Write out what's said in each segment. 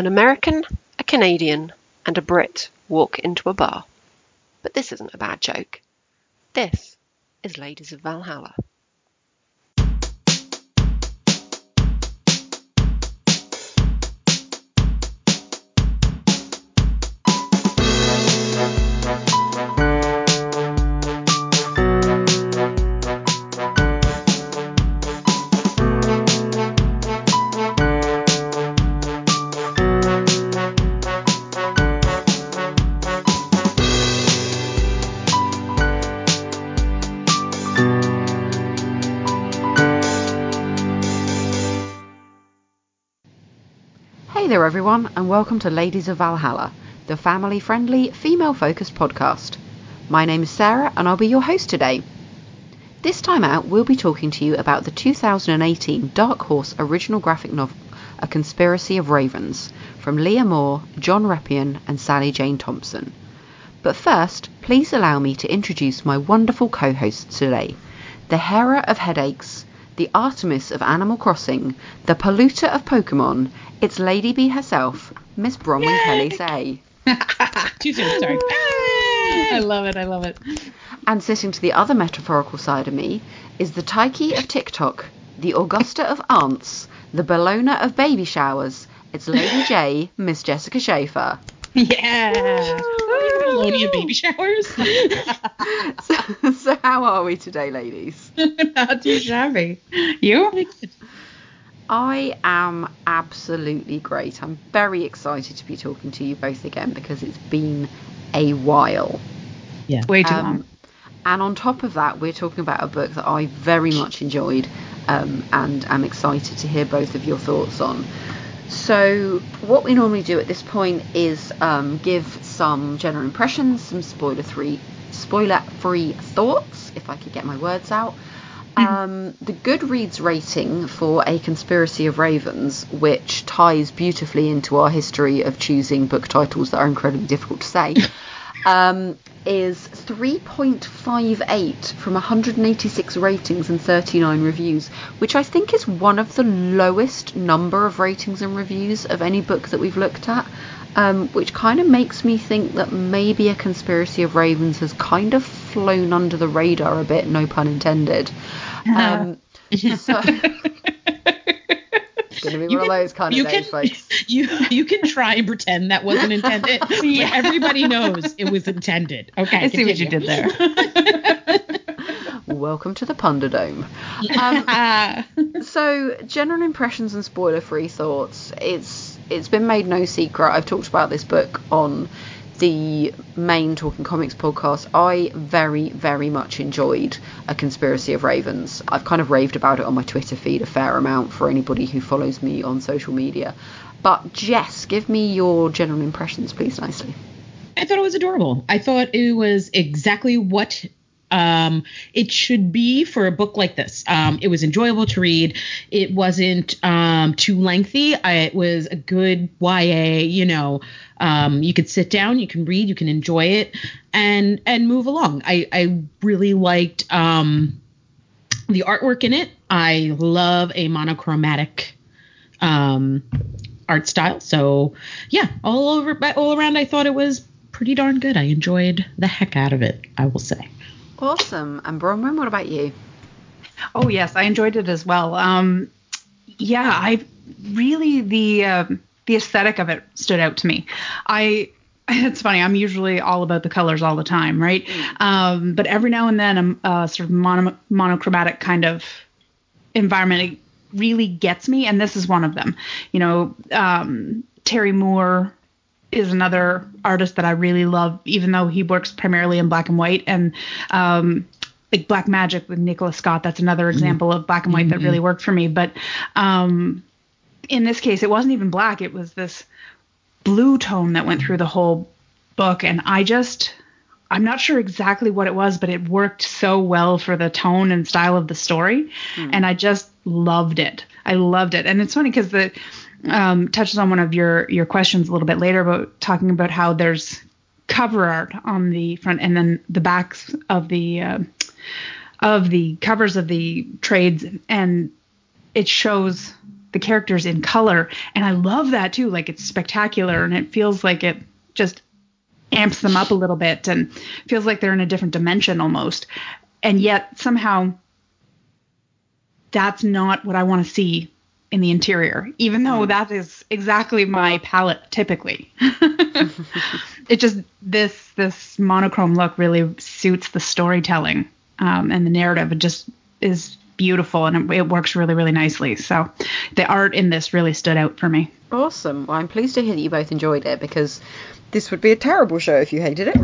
An American, a Canadian, and a Brit walk into a bar. But this isn't a bad joke. This is Ladies of Valhalla. Everyone, and welcome to Ladies of Valhalla, the family friendly, female focused podcast. My name is Sarah, and I'll be your host today. This time out, we'll be talking to you about the 2018 Dark Horse original graphic novel, A Conspiracy of Ravens, from Leah Moore, John Reppion, and Sally Jane Thompson. But first, please allow me to introduce my wonderful co hosts today the Hera of Headaches, the Artemis of Animal Crossing, the polluter of Pokemon, it's Lady B herself, Miss Bronwyn Kelly Say. Too soon, sorry. I love it, I love it. And sitting to the other metaphorical side of me is the Tyche of TikTok, the Augusta of aunts, the Bellona of baby showers. It's Lady J, Miss Jessica Schaefer. Yeah. Melonia baby showers. So, so how are we today, ladies? Not too shabby. You? I am absolutely great. I'm very excited to be talking to you both again because it's been a while. Yeah. Way too Um, long. And on top of that, we're talking about a book that I very much enjoyed um, and am excited to hear both of your thoughts on. So, what we normally do at this point is um, give some general impressions, some spoiler free, spoiler free thoughts, if I could get my words out. Um, the Goodreads rating for A Conspiracy of Ravens, which ties beautifully into our history of choosing book titles that are incredibly difficult to say, um, is 3.58 from 186 ratings and 39 reviews, which I think is one of the lowest number of ratings and reviews of any book that we've looked at. Um, which kind of makes me think that maybe a conspiracy of ravens has kind of flown under the radar a bit, no pun intended. Um, so it's to be You one can- of those kind of days, folks. You you can try and pretend that wasn't intended, but everybody knows it was intended. Okay. I see what you did there. Welcome to the Punderdome. Um, Ah. so general impressions and spoiler free thoughts it's it's been made no secret. I've talked about this book on the main talking comics podcast. I very very much enjoyed a conspiracy of ravens. I've kind of raved about it on my twitter feed a fair amount for anybody who follows me on social media. But jess give me your general impressions please nicely. I thought it was adorable. I thought it was exactly what um, it should be for a book like this. Um, it was enjoyable to read. It wasn't um, too lengthy. I, it was a good YA. You know, um, you could sit down, you can read, you can enjoy it, and and move along. I I really liked um, the artwork in it. I love a monochromatic um, art style. So yeah, all over, all around, I thought it was pretty darn good. I enjoyed the heck out of it. I will say. Awesome and bronwyn what about you Oh yes, I enjoyed it as well. Um, yeah, I really the um the aesthetic of it stood out to me. I it's funny. I'm usually all about the colors all the time, right? Um, but every now and then, a uh, sort of mono, monochromatic kind of environment it really gets me, and this is one of them. You know, um, Terry Moore is another artist that I really love, even though he works primarily in black and white. And um, like Black Magick with Nicola Scott, that's another example of black and white that really worked for me. But um, in this case, it wasn't even black; it was this blue tone that went through the whole book, and I just. I'm not sure exactly what it was, but it worked so well for the tone and style of the story, and I just loved it. I loved it, and it's funny because the um, touches on one of your your questions a little bit later about talking about how there's cover art on the front and then the backs of the uh, of the covers of the trades and it shows the characters in color, and I love that too. Like it's spectacular, and it feels like it just amps them up a little bit, and feels like they're in a different dimension almost. And yet somehow that's not what I want to see in the interior, even though that is exactly my palette typically. it just this this monochrome look really suits the storytelling um, and the narrative. It just is beautiful and it, it works really really nicely. So the art in this really stood out for me. Awesome. Well, I'm pleased to hear that you both enjoyed it because this would be a terrible show if you hated it.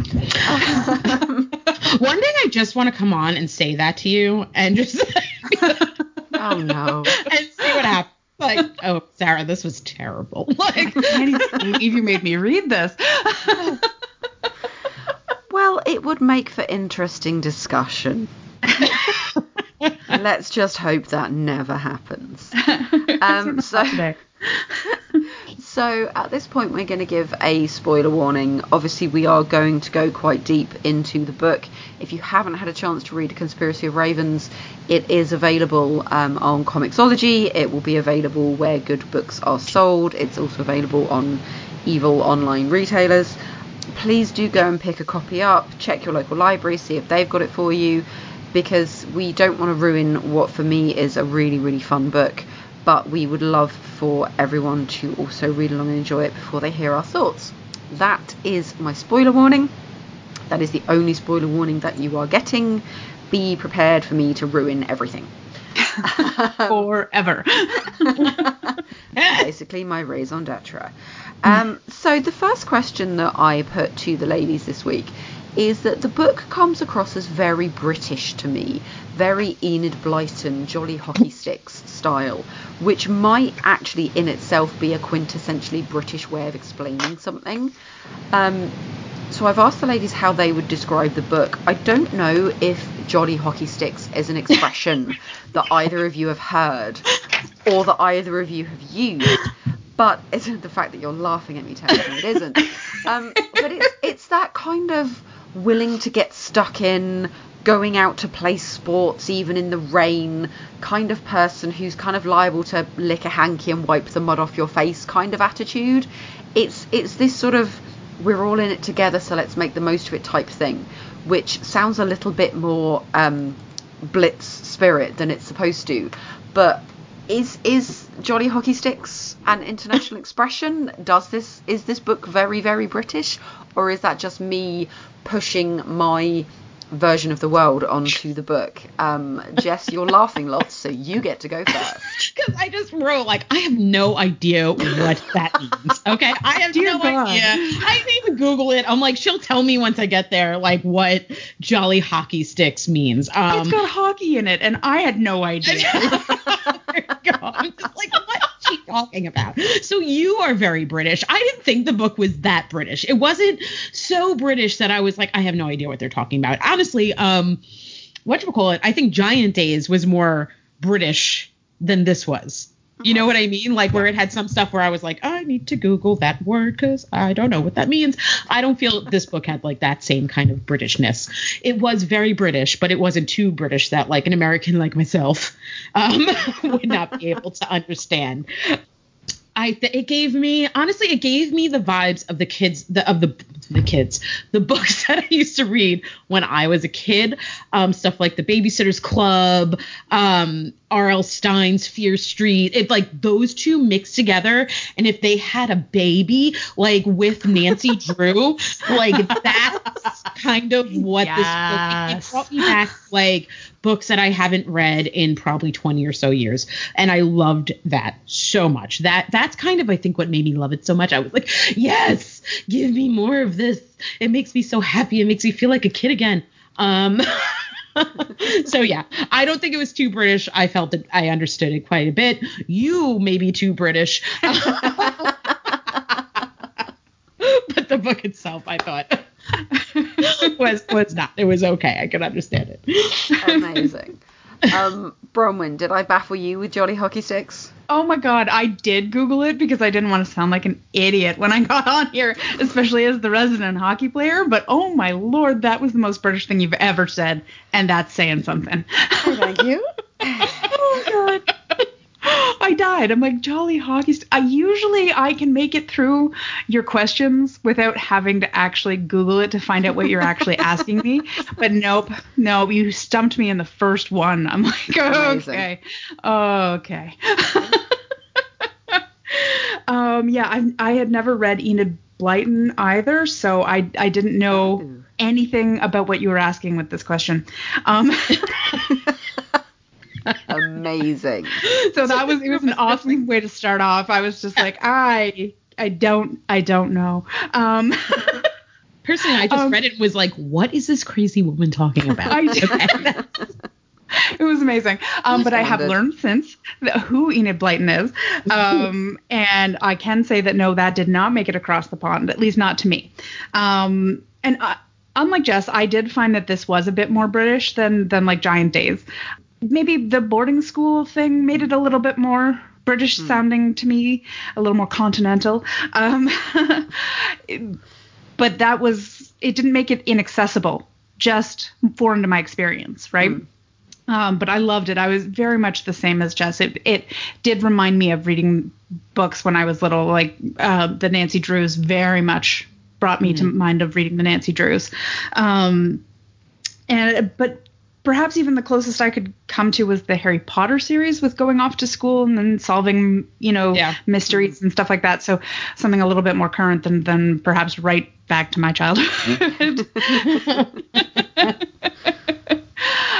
One thing I just want to come on and say that to you and just oh no. and see what happens. Like, oh, Sarah, this was terrible. Like, I can't even believe you made me read this. Well, it would make for interesting discussion. Let's just hope that never happens. Um, so, so at this point, we're going to give a spoiler warning. Obviously, we are going to go quite deep into the book. If you haven't had a chance to read A Conspiracy of Ravens, it is available um, on Comixology. It will be available where good books are sold. It's also available on evil online retailers. Please do go and pick a copy up. Check your local library, see if they've got it for you, because we don't want to ruin what for me is a really, really fun book. But we would love for everyone to also read along and enjoy it before they hear our thoughts. That is my spoiler warning. That is the only spoiler warning that you are getting. Be prepared for me to ruin everything. Forever. Basically, my raison d'etre. Um, so, the first question that I put to the ladies this week is that the book comes across as very British to me, very Enid Blyton, Jolly Hockey Sticks style, which might actually in itself be a quintessentially British way of explaining something. Um, so I've asked the ladies how they would describe the book. I don't know if Jolly Hockey Sticks is an expression that either of you have heard or that either of you have used. But it's the fact that you're laughing at me telling me it isn't. Um, but it's it's that kind of willing to get stuck in, going out to play sports even in the rain kind of person who's kind of liable to lick a hanky and wipe the mud off your face kind of attitude. It's it's this sort of we're all in it together, so let's make the most of it type thing, which sounds a little bit more um, blitz spirit than it's supposed to. But is is Jolly Hockey Sticks an international expression? Does this is this book very very British, or is that just me pushing my version of the world onto the book? Um, Jess, you're laughing lots, so you get to go first. Because I just wrote like I have no idea what that means. Okay, I have Dear no God. idea. I didn't even Google it. I'm like, she'll tell me once I get there, like what Jolly Hockey Sticks means. Um, it's got hockey in it, and I had no idea. there you go. I'm just like, what is she talking about? So you are very British. I didn't think the book was that British. It wasn't so British that I was like, I have no idea what they're talking about. Honestly, um, what you call it? I think Giant Days was more British than this was. You know what I mean? Like where it had some stuff where I was like, I need to Google that word because I don't know what that means. I don't feel this book had like that same kind of Britishness. It was very British, but it wasn't too British that like an American like myself um, would not be able to understand. I th- it gave me honestly it gave me the vibes of the kids the of the the kids the books that I used to read when I was a kid. Um stuff like the Babysitters Club um R.L. Stine's Fear Street. It like those two mixed together. And if they had a baby like with Nancy Drew like that's kind of what this book it brought me back like books that I haven't read in probably 20 or so years. And I loved that so much. That that's kind of I think what made me love it so much. I was like, yes, give me more of this. It makes me so happy. It makes me feel like a kid again. Um so yeah, I don't think it was too British. I felt that I understood it quite a bit. You may be too British. but the book itself, I thought was was not. It was okay. I could understand it. Amazing. Um, Bronwyn, did I baffle you with Jolly Hockey Sticks? Oh my god, I did Google it because I didn't want to sound like an idiot when I got on here, especially as the resident hockey player. But oh my lord, that was the most British thing you've ever said, and that's saying something. Thank you. I died. I'm like, Jolly Hockey. St-. I usually I can make it through your questions without having to actually Google it to find out what you're actually asking me. But nope, nope. You stumped me in the first one. I'm like, okay, okay. um, yeah, I I had never read Enid Blyton either, so I I didn't know anything about what you were asking with this question. Um, Amazing. so that was it was an awesome way to start off. I was just like, I I don't I don't know. Um, Personally, I just Um, read it and was like, what is this crazy woman talking about? I- Okay. it was amazing. Um, but I have Splendid. learned since that who Enid Blyton is. Um, and I can say that no, that did not make it across the pond, at least not to me. Um, and I, unlike Jess, I did find that this was a bit more British than than like Giant Days. Maybe the boarding school thing made it a little bit more British sounding to me, a little more continental. Um, but that was it didn't make it inaccessible, just foreign to my experience, right? Um, but I loved it. I was very much the same as Jess. It, it did remind me of reading books when I was little, like uh, the Nancy Drews. Very much brought me to mind of reading the Nancy Drews. Um, and but perhaps even the closest I could come to was the Harry Potter series with going off to school and then solving, you know, Yeah. mysteries and stuff like that. So something a little bit more current than than perhaps right back to my childhood.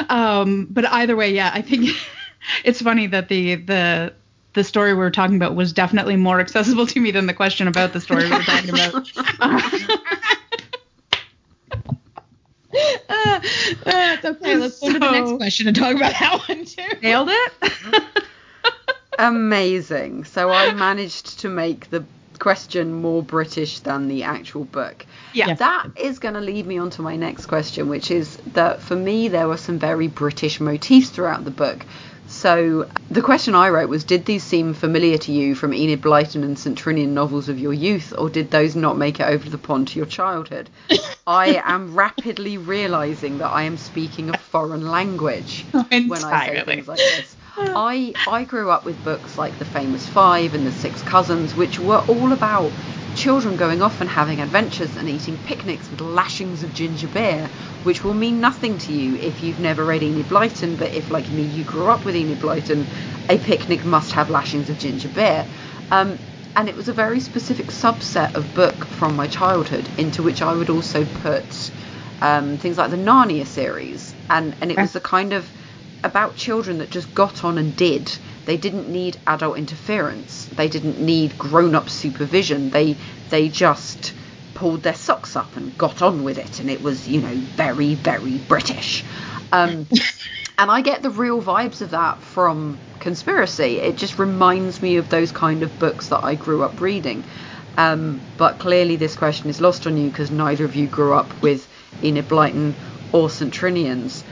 um, but either way, yeah, I think it's funny that the the the story we were talking about was definitely more accessible to me than the question about the story we were talking about. Uh, uh, it's okay. Let's go to the next question and talk about that one too. Nailed it. Amazing. So I managed to make the question more British than the actual book. Yeah. That is going to lead me on to my next question, which is that for me, there were some very British motifs throughout the book. So the question I wrote was Did these seem familiar to you from Enid Blyton and St. Trinian novels of your youth, or did those not make it over the pond to your childhood? I am rapidly realizing that I am speaking a foreign language when I say things like this. I I grew up with books like The Famous Five and The Six Cousins, which were all about children going off and having adventures and eating picnics with lashings of ginger beer, which will mean nothing to you if you've never read Enid Blyton, but if, like me, you grew up with Enid Blyton, a picnic must have lashings of ginger beer. Um, and it was a very specific subset of book from my childhood into which I would also put um, things like the Narnia series, and and it was the kind of about children that just got on and did. They didn't need adult interference. They didn't need grown-up supervision. They they just pulled their socks up and got on with it, and it was you know very very British. Um, and I get the real vibes of that from Conspiracy. It just reminds me of those kind of books that I grew up reading. Um, but clearly, this question is lost on you because neither of you grew up with Enid Blyton or St. Trinians.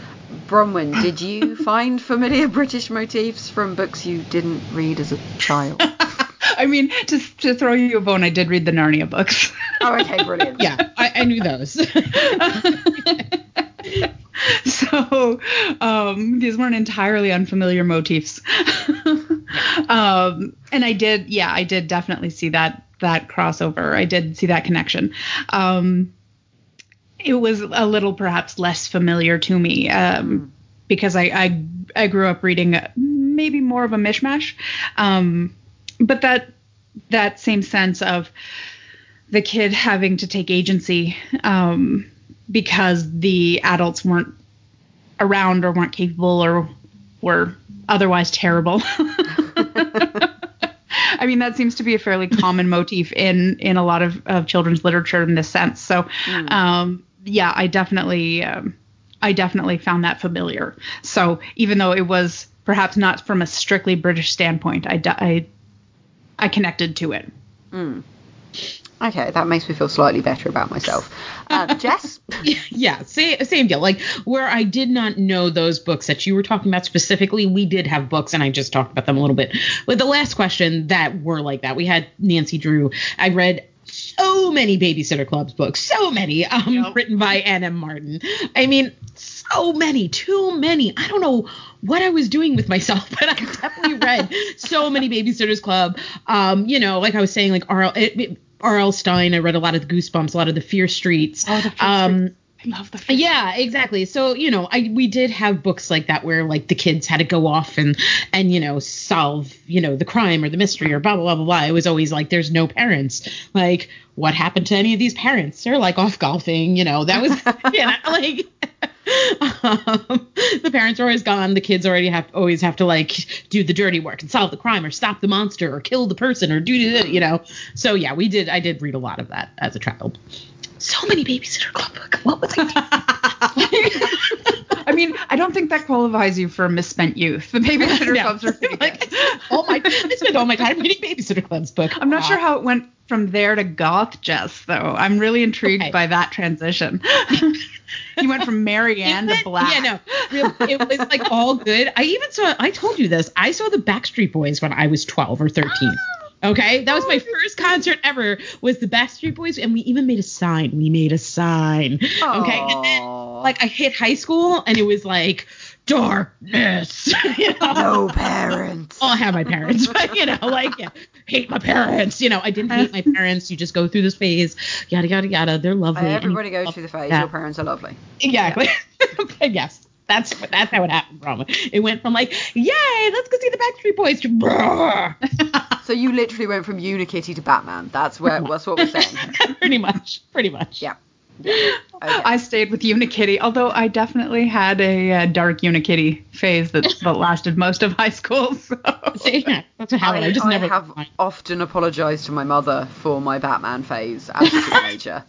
Bronwyn, did you find familiar British motifs from books you didn't read as a child? I mean, just to throw you a bone, I did read the Narnia books. Oh, okay, brilliant. Yeah, I, I knew those. so um, these weren't entirely unfamiliar motifs. um, and I did, yeah, I did definitely see that that crossover. I did see that connection. Um, it was a little perhaps less familiar to me um, because I, I I grew up reading maybe more of a mishmash, um, but that that same sense of the kid having to take agency um, because the adults weren't around or weren't capable or were otherwise terrible. I mean, that seems to be a fairly common motif in in a lot of, of children's literature in this sense. So, um, yeah, I definitely um, I definitely found that familiar. So even though it was perhaps not from a strictly British standpoint, I I, I connected to it. Okay, that makes me feel slightly better about myself. Uh, Jess? yeah, same, same deal. Like where I did not know those books that you were talking about specifically, we did have books, and I just talked about them a little bit. But the last question that were like that, we had Nancy Drew. I read so many Babysitter Clubs books, so many, um, Yep. written by Ann M. Martin. I mean, so many, too many. I don't know what I was doing with myself, but I definitely read so many Babysitters Club. Um, you know, like I was saying, like R.L. it- it- R.L. Stine. I read a lot of the Goosebumps, a lot of the Fear Streets. Oh, the Fear um, I love the first yeah, exactly. So you know, I we did have books like that where like the kids had to go off and and you know solve you know the crime or the mystery or blah blah blah blah. blah. It was always like there's no parents. Like what happened to any of these parents? They're like off golfing. You know that was you know like. Um, the parents are always gone. The kids already have always have to like do the dirty work and solve the crime or stop the monster or kill the person or do you know. So yeah, we did. I did read a lot of that as a child. So many babysitter club books. What was I I mean, I don't think that qualifies you for misspent youth. The babysitter Yeah. clubs are pretty like all oh my oh I spent all my time reading Babysitter Club's book. I'm not Wow. sure how it went from there to goth, Jess. Though I'm really intrigued Okay. by that transition. you went from Marianne It to black. Yeah, no, it was like all good. I even saw. I told you this. I saw the Backstreet Boys when I was 12 or 13. Okay, that was my oh. first concert ever. Was the Backstreet Boys, and we even made a sign. We made a sign. Okay, and then like I hit high school, and it was like darkness. you know? no parents. I'll have my parents, but you know, like yeah, hate my parents. You know, I didn't hate my parents. You just go through this phase, yada yada yada. They're lovely. Everybody goes through the phase. that. Your parents are lovely. Exactly. yes. That's that's how it happened, Rama. It went from like, yay, let's go see the Backstreet Boys to brrr. So you literally went from Unikitty to Batman. That's where. That's what we're saying. pretty much. Pretty much. Yeah. Yeah. Okay. I stayed with Unikitty, although I definitely had a uh, dark Unikitty phase that, that lasted most of high school. So. See, yeah, that's what happened. I, just never have often apologised to my mother for my Batman phase as a teenager.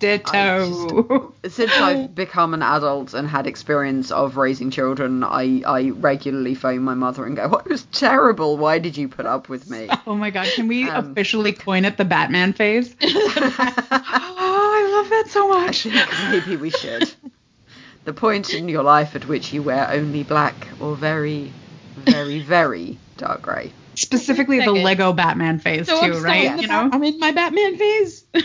Ditto. Since I've become an adult and had experience of raising children, I, I regularly phone my mother and go, "What was terrible? Why did you put up with me?" Oh my god, can we Um, officially coin it the Batman phase? oh, I love that so I much. think maybe we should. The point in your life at which you wear only black or very, very, very dark grey. Specifically the Lego Batman phase So I'm too, right? You know? I'm in my Batman phase.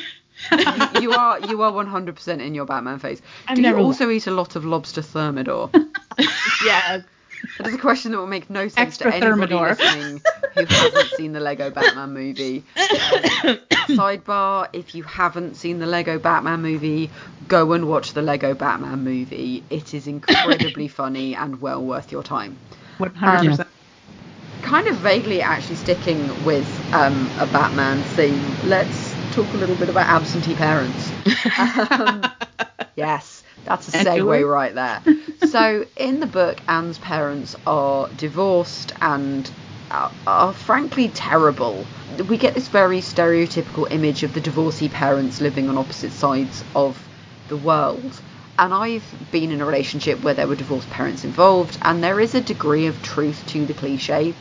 You, you are you are 100% in your Batman phase. Do you also eat a lot of lobster thermidor? yeah. That is a question that will make no sense Extra to anybody Thermidor. listening who hasn't seen the Lego Batman movie. Um, sidebar: If you haven't seen the Lego Batman movie, go and watch the Lego Batman movie. It is incredibly funny and well worth your time. 100%. Kind of vaguely actually sticking with um, a Batman theme. Let's talk a little bit about absentee parents. Um, yes, that's a segue right there. So, in the book, Anne's parents are divorced and are, are frankly terrible. We get this very stereotypical image of the divorcee parents living on opposite sides of the world. And I've been in a relationship where there were divorced parents involved, and there is a degree of truth to the cliche.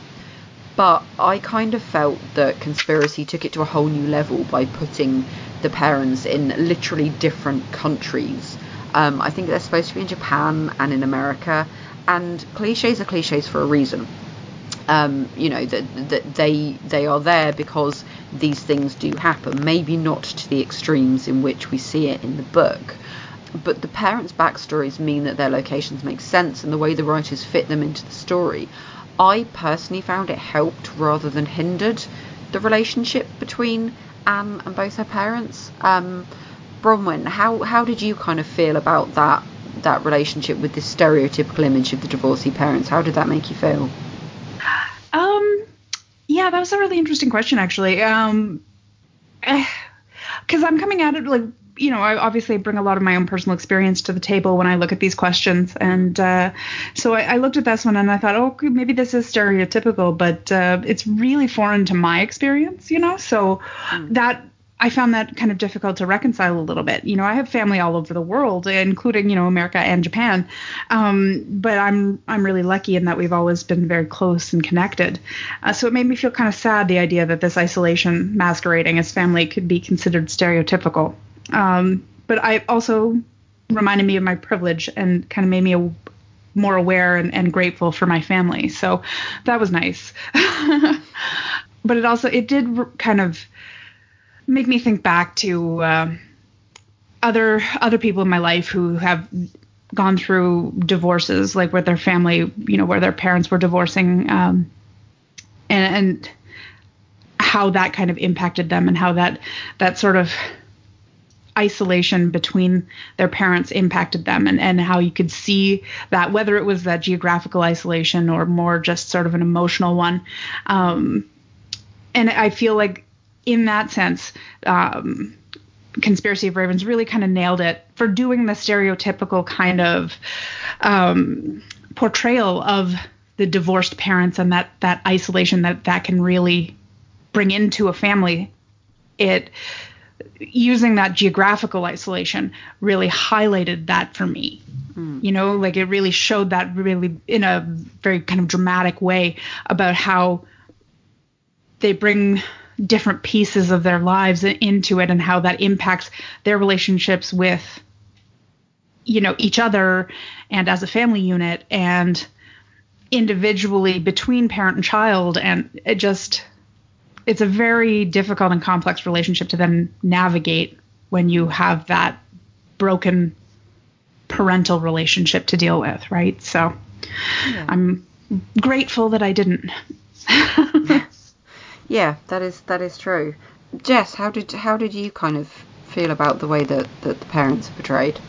But I kind of felt that Conspiracy took it to a whole new level by putting the parents in literally different countries. Um, I think they're supposed to be in Japan and in America, and cliches are cliches for a reason. Um, you know that that they they are there because these things do happen. Maybe not to the extremes in which we see it in the book, but the parents' backstories mean that their locations make sense and the way the writers fit them into the story. I personally found it helped rather than hindered the relationship between Anne and both her parents. Um, Bronwyn, how how did you kind of feel about that that relationship with this stereotypical image of the divorcee parents? How did that make you feel? Um, yeah, that was a really interesting question, actually. Um, because I'm coming at it like you know, I obviously bring a lot of my own personal experience to the table when I look at these questions, and uh, so I, I looked at this one and I thought, oh, maybe this is stereotypical, but uh, it's really foreign to my experience, you know. So that I found that kind of difficult to reconcile a little bit. You know, I have family all over the world, including you know America and Japan, um, but I'm I'm really lucky in that we've always been very close and connected. Uh, so it made me feel kind of sad the idea that this isolation masquerading as family could be considered stereotypical. Um, but I also reminded me of my privilege and kind of made me a, more aware and, and grateful for my family. So that was nice. but it also it did kind of make me think back to uh, other other people in my life who have gone through divorces, like where their family, you know, where their parents were divorcing, um, and, and how that kind of impacted them, and how that that sort of isolation between their parents impacted them and, and how you could see that whether it was that geographical isolation or more just sort of an emotional one. Um, and i feel like in that sense um, conspiracy of ravens really kind of nailed it for doing the stereotypical kind of um, portrayal of the divorced parents and that that isolation that that can really bring into a family. It using that geographical isolation really highlighted that for me. Mm. You know, like it really showed that really in a very kind of dramatic way about how they bring different pieces of their lives into it and how that impacts their relationships with you know each other and as a family unit and individually between parent and child and it just it's a very difficult and complex relationship to then navigate when you have that broken parental relationship to deal with, right? So yeah. I'm grateful that I didn't. yes. Yeah, that is that is true. Jess, how did how did you kind of feel about the way that, that the parents are portrayed?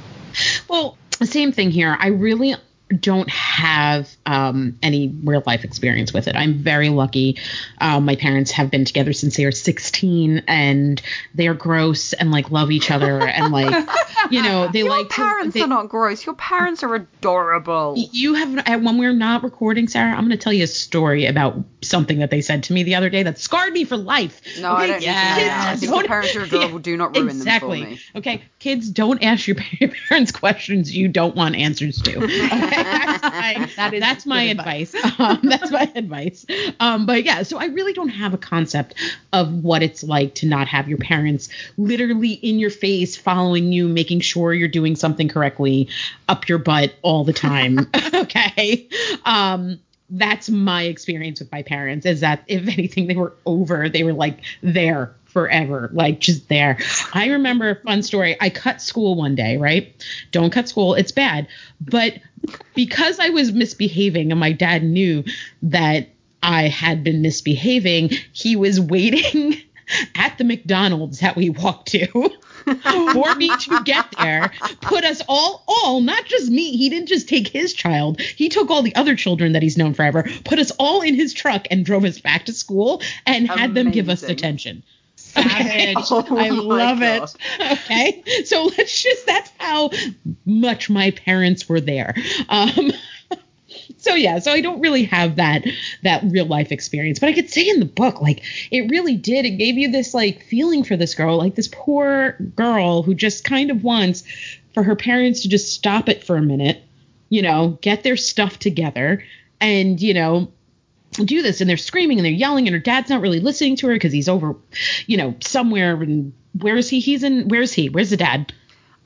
Well, same thing here. I really don't have um, any real life experience with it. I'm very lucky. Um, my parents have been together since they were 16, and they are gross and like love each other and like you know they Your like. Your parents to, they, are not gross. Your parents are adorable. You have when we're not recording, Sarah. I'm going to tell you a story about something that they said to me the other day that scarred me for life. No, okay? I don't yes. need to know. I think your parents are adorable. Yeah, do not ruin exactly. them for me. Okay, kids, don't ask your parents questions you don't want answers to. Okay? that is that's my advice. advice. Um, that's my advice. Um, but yeah, so I really don't have a concept of what it's like to not have your parents literally in your face, following you, making sure you're doing something correctly, up your butt all the time. okay. Um, that's my experience with my parents is that if anything they were over they were like there forever, like just there. I remember a fun story. I cut school one day, right? Don't cut school, it's bad. But because I was misbehaving and my dad knew that I had been misbehaving, he was waiting at the McDonald's that we walked to. for me to get there, put us all, all, not just me. He didn't just take his child, he took all the other children that he's known forever, put us all in his truck and drove us back to school and had them give us detention. Savage. Oh I love God. it. Okay. So let's just, that's how much my parents were there. Um, so yeah, so I don't really have that that real life experience, but I could say in the book, like it really did. It gave you this like feeling for this girl, like this poor girl who just kind of wants for her parents to just stop it for a minute, you know, get their stuff together, and you know, do this and they're screaming and they're yelling and her dad's not really listening to her because he's over you know somewhere and where is he? He's in where is he? Where's the dad?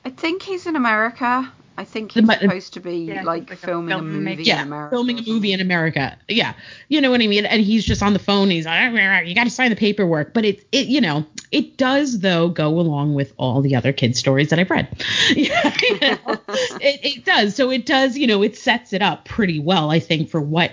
I think he's in america. I think he's the, uh, supposed to be yeah, like, like, filming a, a movie yeah, in america filming a movie in america. Yeah. You know what i mean? And he's just on the phone he's ah, like you got to sign the paperwork. But it it you know it does though go along with all the other kids stories that i've read. Yeah, you know, it, it does. So it does you know it sets it up pretty well i think for what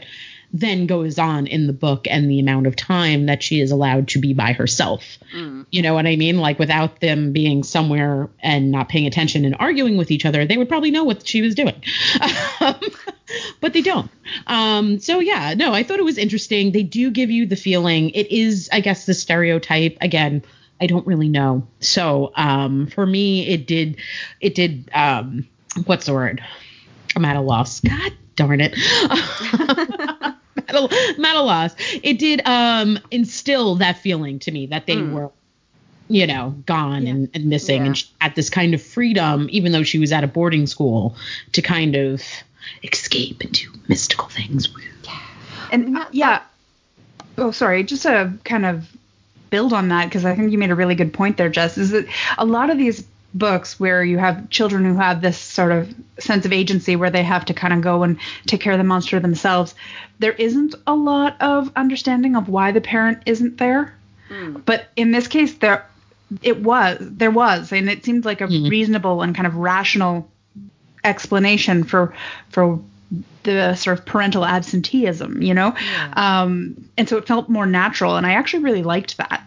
then goes on in the book and the amount of time that she is allowed to be by herself. Mm. You know what I mean? Like without them being somewhere and not paying attention and arguing with each other, they would probably know what she was doing. But they don't. Um, so yeah, no, I thought it was interesting. They do give you the feeling. It is, I guess, the stereotype again. I don't really know. So um, for me, it did, it did. Um, what's the word? I'm at a loss. God darn it. Metal loss. It did um, instill that feeling to me that they mm. were, you know, gone yeah. and, and, missing, yeah. and she had this kind of freedom, even though she was at a boarding school, to kind of escape and do mystical things. Yeah. And uh, yeah. Oh, sorry. Just to kind of build on that, because I think you made a really good point there, Jess, is that a lot of these books where you have children who have this sort of sense of agency where they have to kind of go and take care of the monster themselves, there isn't a lot of understanding of why the parent isn't there. Mm. But in this case, there it was there was, and it seemed like a Mhm. reasonable and kind of rational explanation for for the sort of parental absenteeism, you know. Um, and so it felt more natural, and I actually really liked that.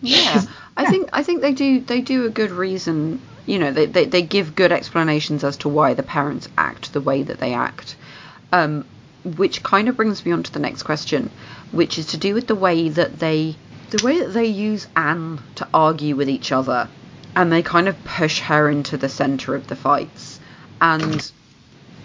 Yeah, I think I think they do they do a good reason. You know, they, they, they give good explanations as to why the parents act the way that they act. Um, which kind of brings me on to the next question, which is to do with the way that they the way that they use Anne to argue with each other, and they kind of push her into the center of the fights. And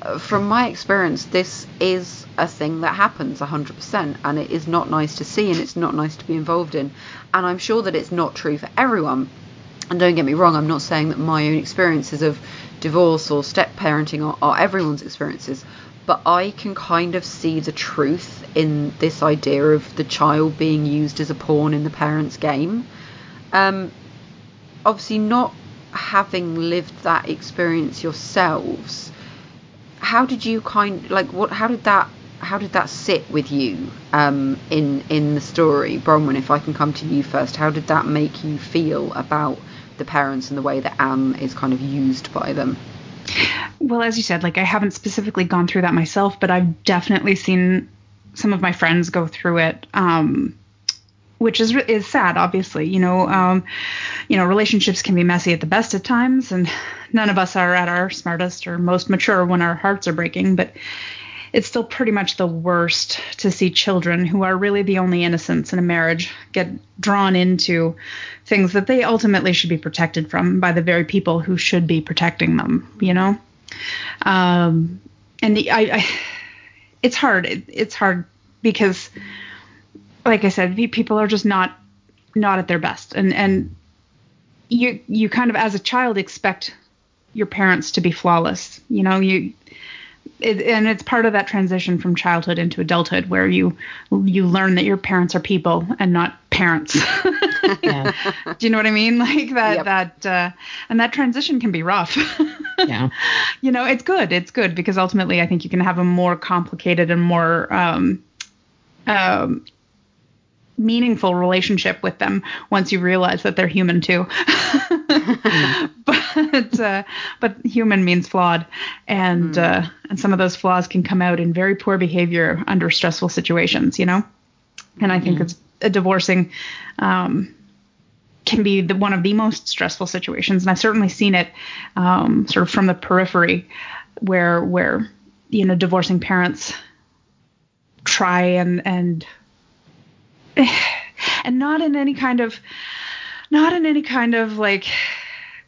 uh, from my experience, this is a thing that happens 100%, and it is not nice to see, and it's not nice to be involved in. And I'm sure that it's not true for everyone. And don't get me wrong, I'm not saying that my own experiences of divorce or step parenting are, are everyone's experiences, but I can kind of see the truth in this idea of the child being used as a pawn in the parent's game. Um, obviously, not having lived that experience yourselves, how did you kind like what? How did that? How did that sit with you um, in in the story, Bronwyn? If I can come to you first, how did that make you feel about the parents and the way that Anne is kind of used by them? Well, as you said, like I haven't specifically gone through that myself, but I've definitely seen some of my friends go through it. Um, which is is sad, obviously. You know, um, you know, relationships can be messy at the best of times, and none of us are at our smartest or most mature when our hearts are breaking. But it's still pretty much the worst to see children who are really the only innocents in a marriage get drawn into things that they ultimately should be protected from by the very people who should be protecting them. You know, um, and the, I, I, it's hard. It, it's hard because like I said, people are just not not at their best, and and you you kind of as a child expect your parents to be flawless. You know, you it, and it's part of that transition from childhood into adulthood where you you learn that your parents are people and not parents. Yeah. Do you know what I mean? Like that Yep. that uh, and that transition can be rough. Yeah. you know, it's good. It's good because ultimately I think you can have a more complicated and more um, um, meaningful relationship with them once you realize that they're human too. but uh, but human means flawed, and uh, and some of those flaws can come out in very poor behavior under stressful situations. You know, and I think it's a divorcing. Um, can be the, one of the most stressful situations, and I've certainly seen it um, sort of from the periphery, where where you know divorcing parents try and and and not in any kind of not in any kind of like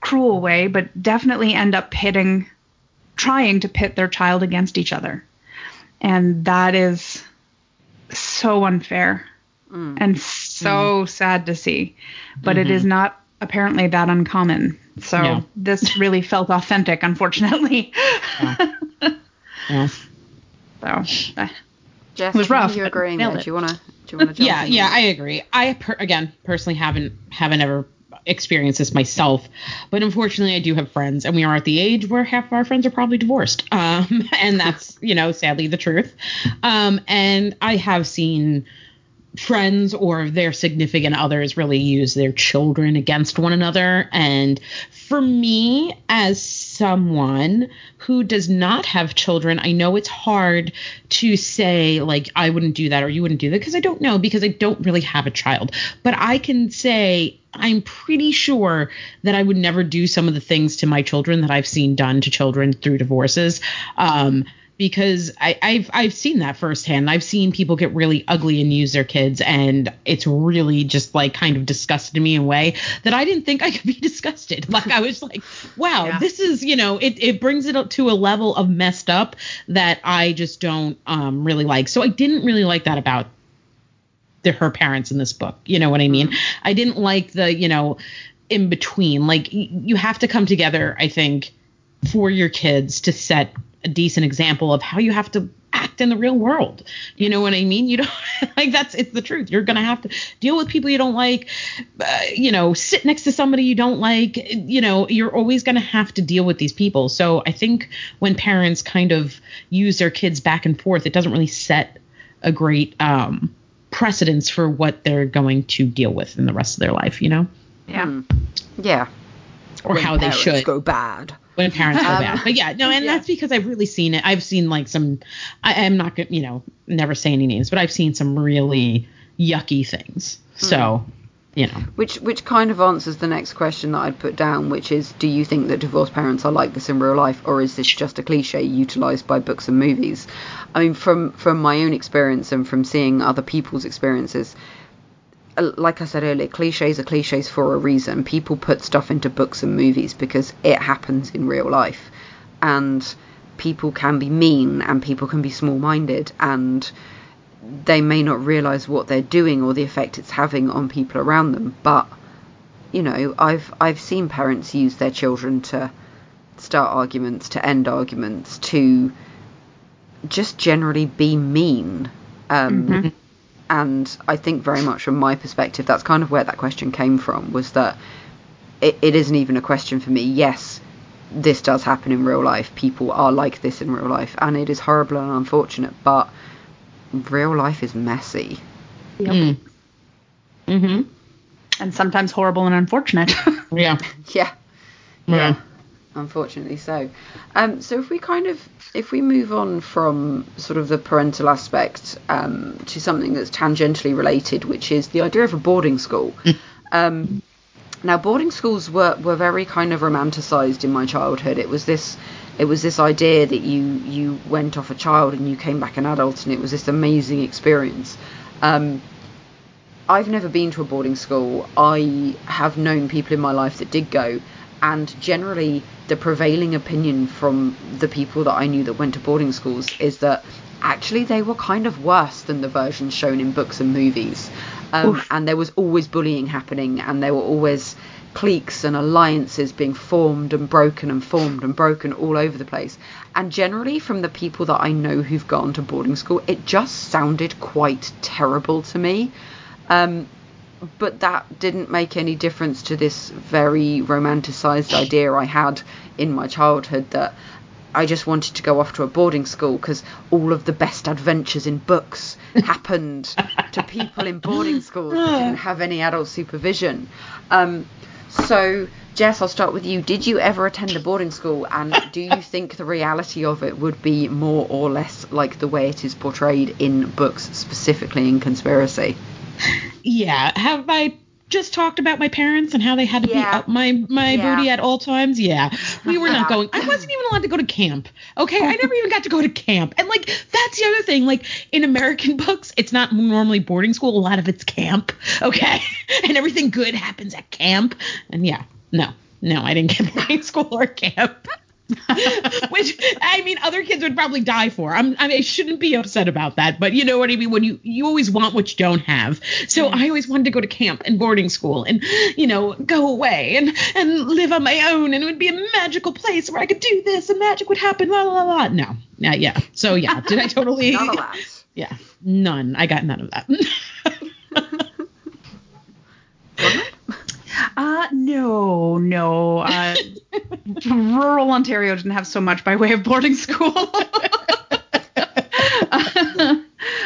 cruel way, but definitely end up pitting trying to pit their child against each other. And that is so unfair mm. and so mm. sad to see. But it is mm-hmm. not apparently that uncommon. So No. this really felt authentic, unfortunately. Yeah. so uh, Jess, It was rough, you're agreeing nailed there. it. Do you wanna do you wanna jump yeah in? yeah i agree i per- again personally haven't haven't ever experienced this myself but unfortunately i do have friends and we are at the age where half of our friends are probably divorced um and that's you know sadly the truth um and i have seen friends or their significant others really use their children against one another. And for me, as someone who does not have children, I know it's hard to say, like, I wouldn't do that or you wouldn't do that because I don't know, because I don't really have a child. But I can say, I'm pretty sure that I would never do some of the things to my children that I've seen done to children through divorces. Um, because I, I've I've seen that firsthand. I've seen people get really ugly and use their kids, and it's really just like kind of disgusted me in a way that I didn't think I could be disgusted. Like I was like, wow, Yeah. this is you know it it brings it up to a level of messed up that I just don't um really like. So I didn't really like that about the, her parents in this book. You know what I mean? I didn't like the you know in between. Like y- you have to come together. I think for your kids to set a decent example of how you have to act in the real world. You know what I mean? You don't like that's it's the truth. You're gonna have to deal with people you don't like. Uh, you know, sit next to somebody you don't like. You know, you're always gonna have to deal with these people. So I think when parents kind of use their kids back and forth, it doesn't really set a great um precedence for what they're going to deal with in the rest of their life, you know, Yeah. Yeah. or When how they should go bad. When parents go Um, bad. But yeah, no, and yeah. that's because I've really seen it. I've seen like some. I am not gonna, you know, never say any names, but I've seen some really yucky things. So, you know, Which which kind of answers the next question that I'd put down, which is, do you think that divorced parents are like this in real life, or is this just a cliche utilized by books and movies? I mean, from from my own experience and from seeing other people's experiences, like I said earlier, cliches are cliches for a reason. People put stuff into books and movies because it happens in real life, and people can be mean and people can be small-minded and they may not realize what they're doing or the effect it's having on people around them. But you know i've i've seen parents use their children to start arguments to end arguments to just generally be mean. Um, and i think very much from my perspective that's kind of where that question came from was that it, it isn't even a question for me yes this does happen in real life people are like this in real life and it is horrible and unfortunate but real life is messy. mm. hmm And sometimes horrible and unfortunate. yeah, Yeah. yeah. Unfortunately so. Um, so if we kind of if we move on from sort of the parental aspect um, to something that's tangentially related, which is the idea of a boarding school. um, now boarding schools were, were very kind of romanticized in my childhood. It was this it was this idea that you you went off a child and you came back an adult and it was this amazing experience. Um, I've never been to a boarding school. I have known people in my life that did go, and generally the prevailing opinion from the people that I knew that went to boarding schools is that actually they were kind of worse than the versions shown in books and movies. Um, and there was always bullying happening, and there were always cliques and alliances being formed and broken and formed and broken all over the place. And generally, from the people that I know who've gone to boarding school, it just sounded quite terrible to me. Um, but that didn't make any difference to this very romanticized idea I had in my childhood that I just wanted to go off to a boarding school because all of the best adventures in books happened to people in boarding schools that didn't have any adult supervision. Um, so, Jess, I'll start with you. Did you ever attend a boarding school, and do you think the reality of it would be more or less like the way it is portrayed in books, specifically in conspiracy? Yeah. Have I just talked about my parents and how they had to Yeah. be up my my Yeah. booty at all times? Yeah. We were not going. I wasn't even allowed to go to camp. Okay. I never even got to go to camp. And like that's the other thing. Like in American books, it's not normally boarding school. A lot of it's camp. Okay. And everything good happens at camp. And yeah, no, no, I didn't get boarding school or camp. Which I mean, other kids would probably die for. I'm, I, mean, I shouldn't be upset about that, but you know what I mean. When you you always want what you don't have, so I always wanted to go to camp and boarding school and you know go away and and live on my own, and it would be a magical place where I could do this and magic would happen. La la la. No, yeah, yeah. So yeah, did I totally? None of that. Yeah, none. I got none of that. Uh, no, no. Uh, rural Ontario didn't have so much by way of boarding school.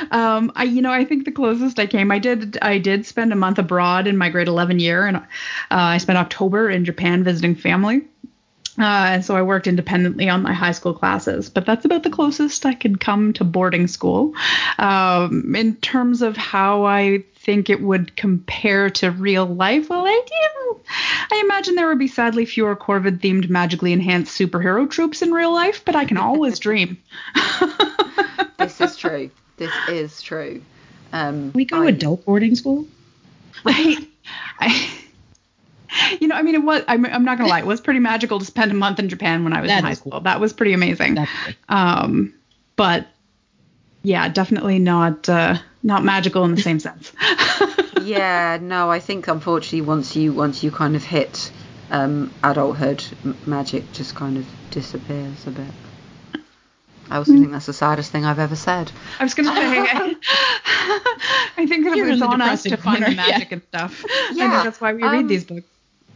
um, I, you know, I think the closest I came, I did, I did spend a month abroad in my grade 11 year, and uh, I spent October in Japan visiting family. Uh, and so I worked independently on my high school classes, but that's about the closest I could come to boarding school. Um, in terms of how I think it would compare to real life, well, I do. I imagine there would be sadly fewer Corvid themed magically enhanced superhero troops in real life, but I can always dream. This is true. This is true. Um, we go I- to adult boarding school. right? I, you know, I mean, it was. I'm, I'm not gonna lie, it was pretty magical to spend a month in Japan when I was That in high is school. That was pretty amazing. Um, but yeah, definitely not uh, not magical in the same sense. yeah, no, I think unfortunately once you once you kind of hit um, adulthood, m- magic just kind of disappears a bit. I also think that's the saddest thing I've ever said. I was gonna say, I think that You're in it's on us to find the magic yeah. and stuff. I Yeah, think that's why we um, read these books.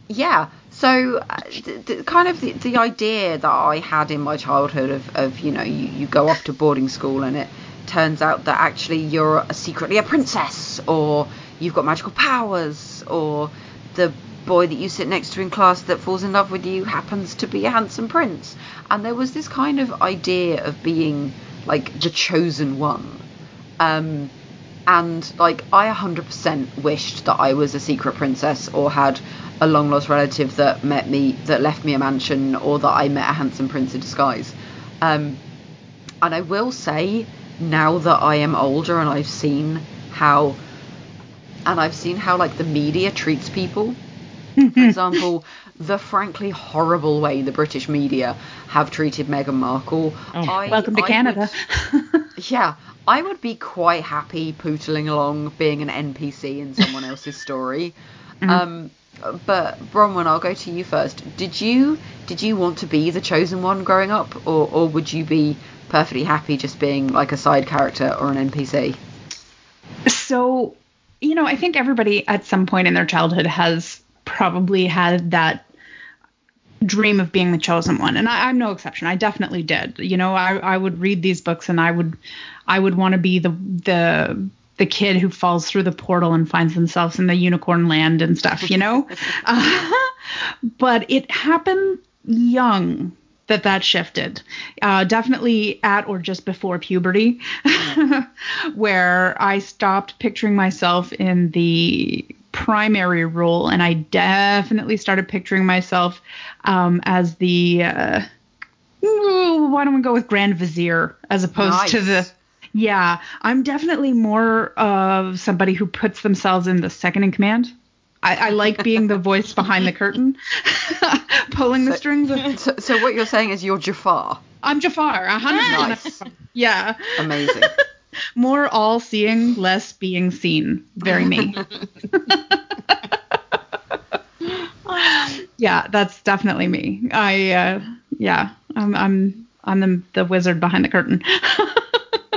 Yeah. So, uh, th- th- kind of the, the idea that I had in my childhood of, of you know, you, you go off to boarding school and it turns out that actually you're secretly a princess, or you've got magical powers, or the boy that you sit next to in class that falls in love with you happens to be a handsome prince. And there was this kind of idea of being like the chosen one. Um, and like I 100% wished that I was a secret princess or had a long lost relative that met me that left me a mansion or that I met a handsome prince in disguise. Um, and I will say now that I am older and I've seen how and I've seen how like the media treats people. For example, the frankly horrible way the British media have treated Meghan Markle. I- Welcome to I Canada. would- yeah, I would be quite happy pootling along being an NPC in someone else's story. Um, but Bronwyn, I'll go to you first. Did you did you want to be the chosen one growing up, or or would you be perfectly happy just being like a side character or an NPC? So, you know, I think everybody at some point in their childhood has probably had that dream of being the chosen one, and I, I'm no exception. I definitely did. You know, I, I would read these books, and I would I would want to be the the the kid who falls through the portal and finds themselves in the unicorn land and stuff. You know, uh, but it happened young that that shifted. Uh, definitely at or just before puberty, where I stopped picturing myself in the primary role, and I definitely started picturing myself um, as the. Uh, why don't we go with Grand Vizier as opposed to the. Yeah, I'm definitely more of somebody who puts themselves in the second in command. I, I like being the voice behind the curtain, pulling the strings. Of, So, so what you're saying is you're Jafar. I'm Jafar, a hundred Nice. Yeah, Amazing. more all seeing, less being seen. Very me. yeah, that's definitely me. I uh, yeah, I'm I'm I'm the the wizard behind the curtain.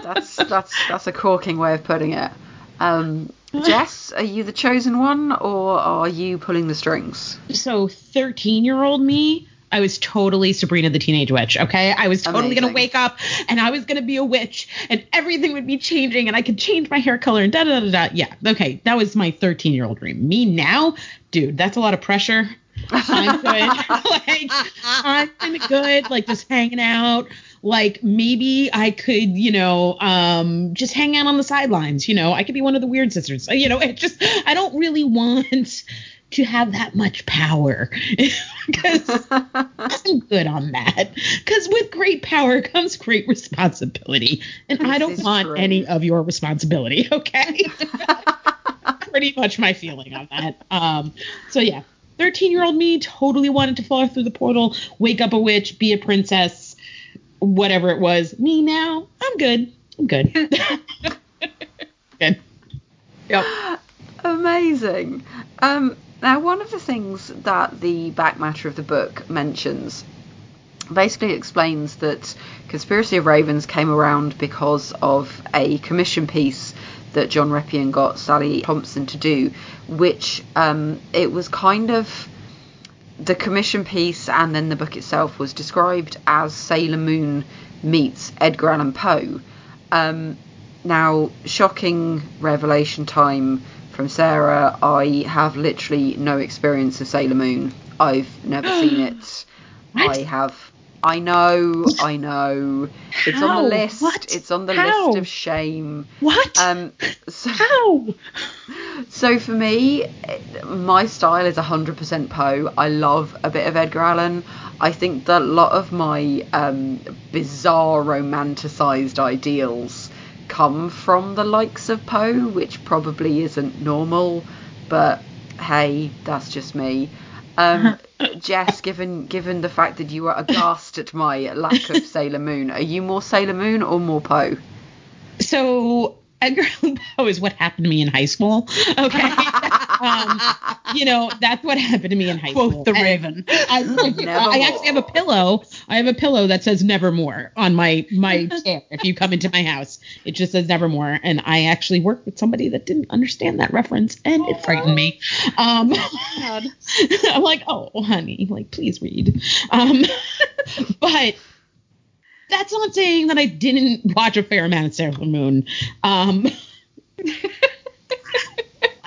That's that's that's a corking way of putting it. Um, Jess, are you the chosen one, or are you pulling the strings? So 13 year old me, I was totally Sabrina the Teenage Witch. Okay, I was totally Amazing. gonna wake up and I was gonna be a witch and everything would be changing and I could change my hair color and da da da da. Yeah, okay, that was my 13 year old dream. Me now, dude, that's a lot of pressure. I'm good. like I'm good, like just hanging out. Like maybe I could, you know, um, just hang out on the sidelines. You know, I could be one of the weird sisters. You know, it just I don't really want to have that much power because I'm good on that. Because with great power comes great responsibility, and I don't want true. any of your responsibility. Okay, pretty much my feeling on that. Um, so yeah, 13 year old me totally wanted to fall through the portal, wake up a witch, be a princess, whatever it was. Me now, I'm good. I'm good. good. yep. Amazing. Um, now, one of the things that the back matter of the book mentions basically explains that Conspiracy of Ravens came around because of a commission piece that John Reppion got Sally Thompson to do, which um, it was kind of the commission piece and then the book itself was described as Sailor Moon meets Edgar Allan Poe. Um, now, shocking revelation time from Sarah. I have literally no experience of Sailor Moon. I've never seen it. What? I have. I know. I know. It's on How? the list. What? It's on the How? list of shame. What? Um. So, How? so for me, my style is 100% Poe. I love a bit of Edgar Allan. I think that a lot of my um, bizarre romanticized ideals come from the likes of Poe, which probably isn't normal, but hey, that's just me. Um, Jess, given given the fact that you were aghast at my lack of Sailor Moon, are you more Sailor Moon or more Poe? So Edgar Allan Poe is what happened to me in high school. Okay. um, you know, that's what happened to me in high school. Quote the And Raven. I, I actually have a pillow. I have a pillow that says Nevermore on my my chair. If you come into my house, it just says Nevermore. And I actually worked with somebody that didn't understand that reference, and it frightened me. Um, I'm like, oh, honey, like please read. Um, but that's not saying that I didn't watch a fair amount of Sailor Moon. Um,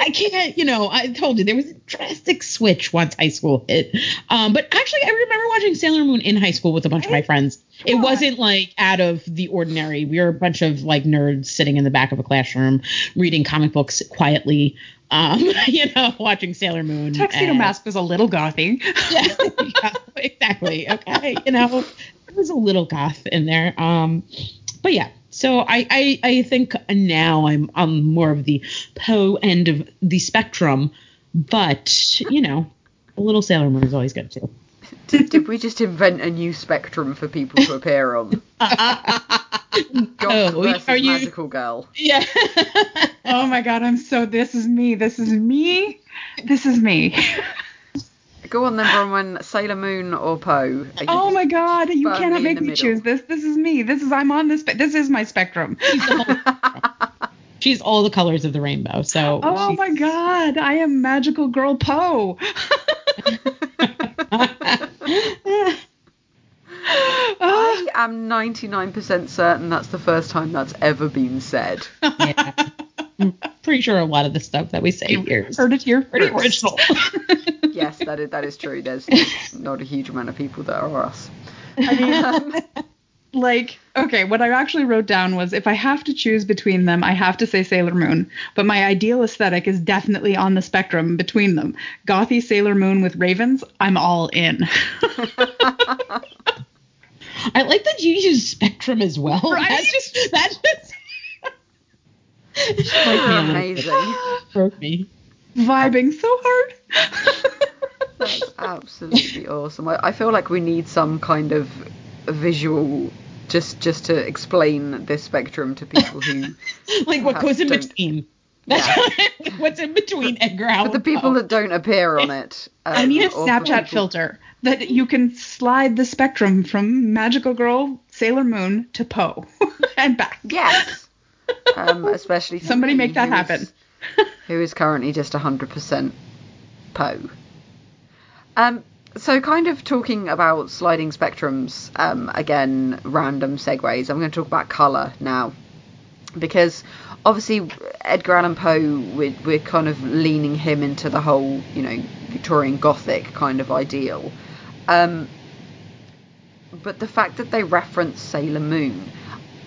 I can't, you know, I told you there was a drastic switch once high school hit. Um, but actually, I remember watching Sailor Moon in high school with a bunch of my friends. It wasn't like out of the ordinary. We were a bunch of like nerds sitting in the back of a classroom reading comic books quietly. Um, you know, watching Sailor Moon. Tuxedo and- Mask was a little gothy. yeah, yeah, exactly. Okay, you know, there was a little goth in there. Um, but yeah, so I, I I think now I'm on more of the Poe end of the spectrum, but you know, a little Sailor Moon is always good too. Did, did we just invent a new spectrum for people to appear on? Goth Oh, versus are you- magical girl. Yeah. oh my god, I'm so. This is me. This is me. This is me. Go on then, Bronwyn. Sailor Moon or Poe? Oh my god, you cannot make me middle. choose this. This is me. This is I'm on this. spe- This is my spectrum. She's, whole- she's all the colors of the rainbow. So. Oh she's- my god, I am magical girl Poe. I am 99% certain that's the first time that's ever been said. yeah. I'm pretty sure a lot of the stuff that we say here is Heard it here. pretty first. original. yes, that is, that is true. There's not a huge amount of people that are us. I mean, um, like, okay, what I actually wrote down was if I have to choose between them, I have to say Sailor Moon. But my ideal aesthetic is definitely on the spectrum between them. Gothy Sailor Moon with ravens, I'm all in. I like that you use spectrum as well. Right? That's just that's just Broke me a You're amazing. broke me. Vibing so hard. That's absolutely awesome. I, I feel like we need some kind of visual just just to explain this spectrum to people who Like what goes in between. That's what's in between Edgar Allan but the people Poe. that don't appear on it. Um, I need a Snapchat people- filter that you can slide the spectrum from Magical Girl, Sailor Moon to Poe and back. Yes. Um, especially Somebody make that happen. who is currently just 100% Poe. Um, so, kind of talking about sliding spectrums, um, again, random segues. I'm going to talk about colour now. Because obviously, Edgar Allan Poe, we're, we're kind of leaning him into the whole, you know, Victorian Gothic kind of ideal. Um, but the fact that they reference Sailor Moon,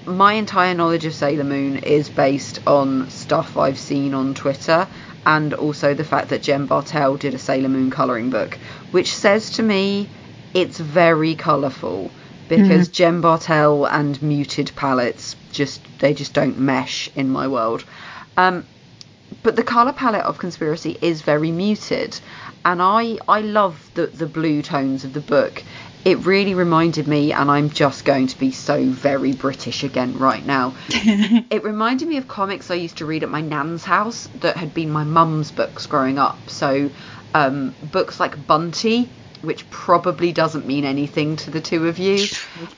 my entire knowledge of Sailor Moon is based on stuff I've seen on Twitter and also the fact that Jen Bartel did a Sailor Moon colouring book, which says to me it's very colourful because Jen Bartel and muted palettes just they just don't mesh in my world. Um, but the color palette of conspiracy is very muted and i i love the the blue tones of the book it really reminded me and i'm just going to be so very british again right now. It reminded me of comics i used to read at my nan's house that had been my mum's books growing up. So um, books like bunty which probably doesn't mean anything to the two of you.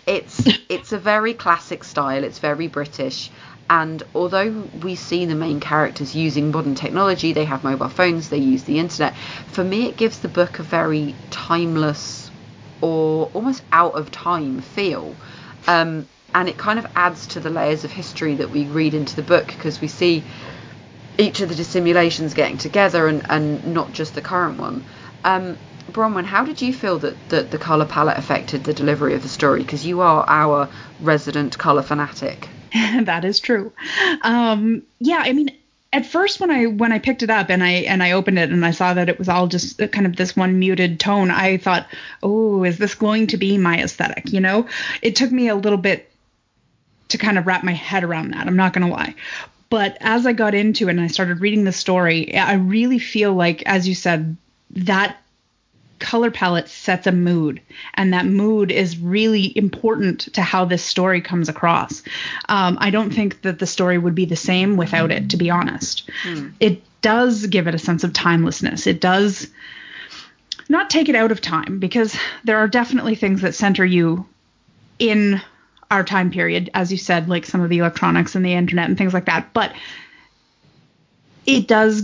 It's it's a very classic style. It's very british. And although we see the main characters using modern technology, they have mobile phones, they use the internet. For me, it gives the book a very timeless or almost out of time feel. Um, and it kind of adds to the layers of history that we read into the book because we see each of the dissimulations getting together and, and not just the current one. Um, Bronwyn, how did you feel that, that the colour palette affected the delivery of the story? Because you are our resident colour fanatic. that is true. Um, yeah, I mean, at first when I when I picked it up and I and I opened it and I saw that it was all just kind of this one muted tone, I thought, oh, is this going to be my aesthetic? You know, it took me a little bit to kind of wrap my head around that. I'm not gonna lie. But as I got into it and I started reading the story, I really feel like, as you said, that color palette sets a mood and that mood is really important to how this story comes across. Um, i don't think that the story would be the same without it to be honest. It does give it a sense of timelessness. It does not take it out of time because there are definitely things that center you in our time period as you said like some of the electronics and the internet and things like that but it does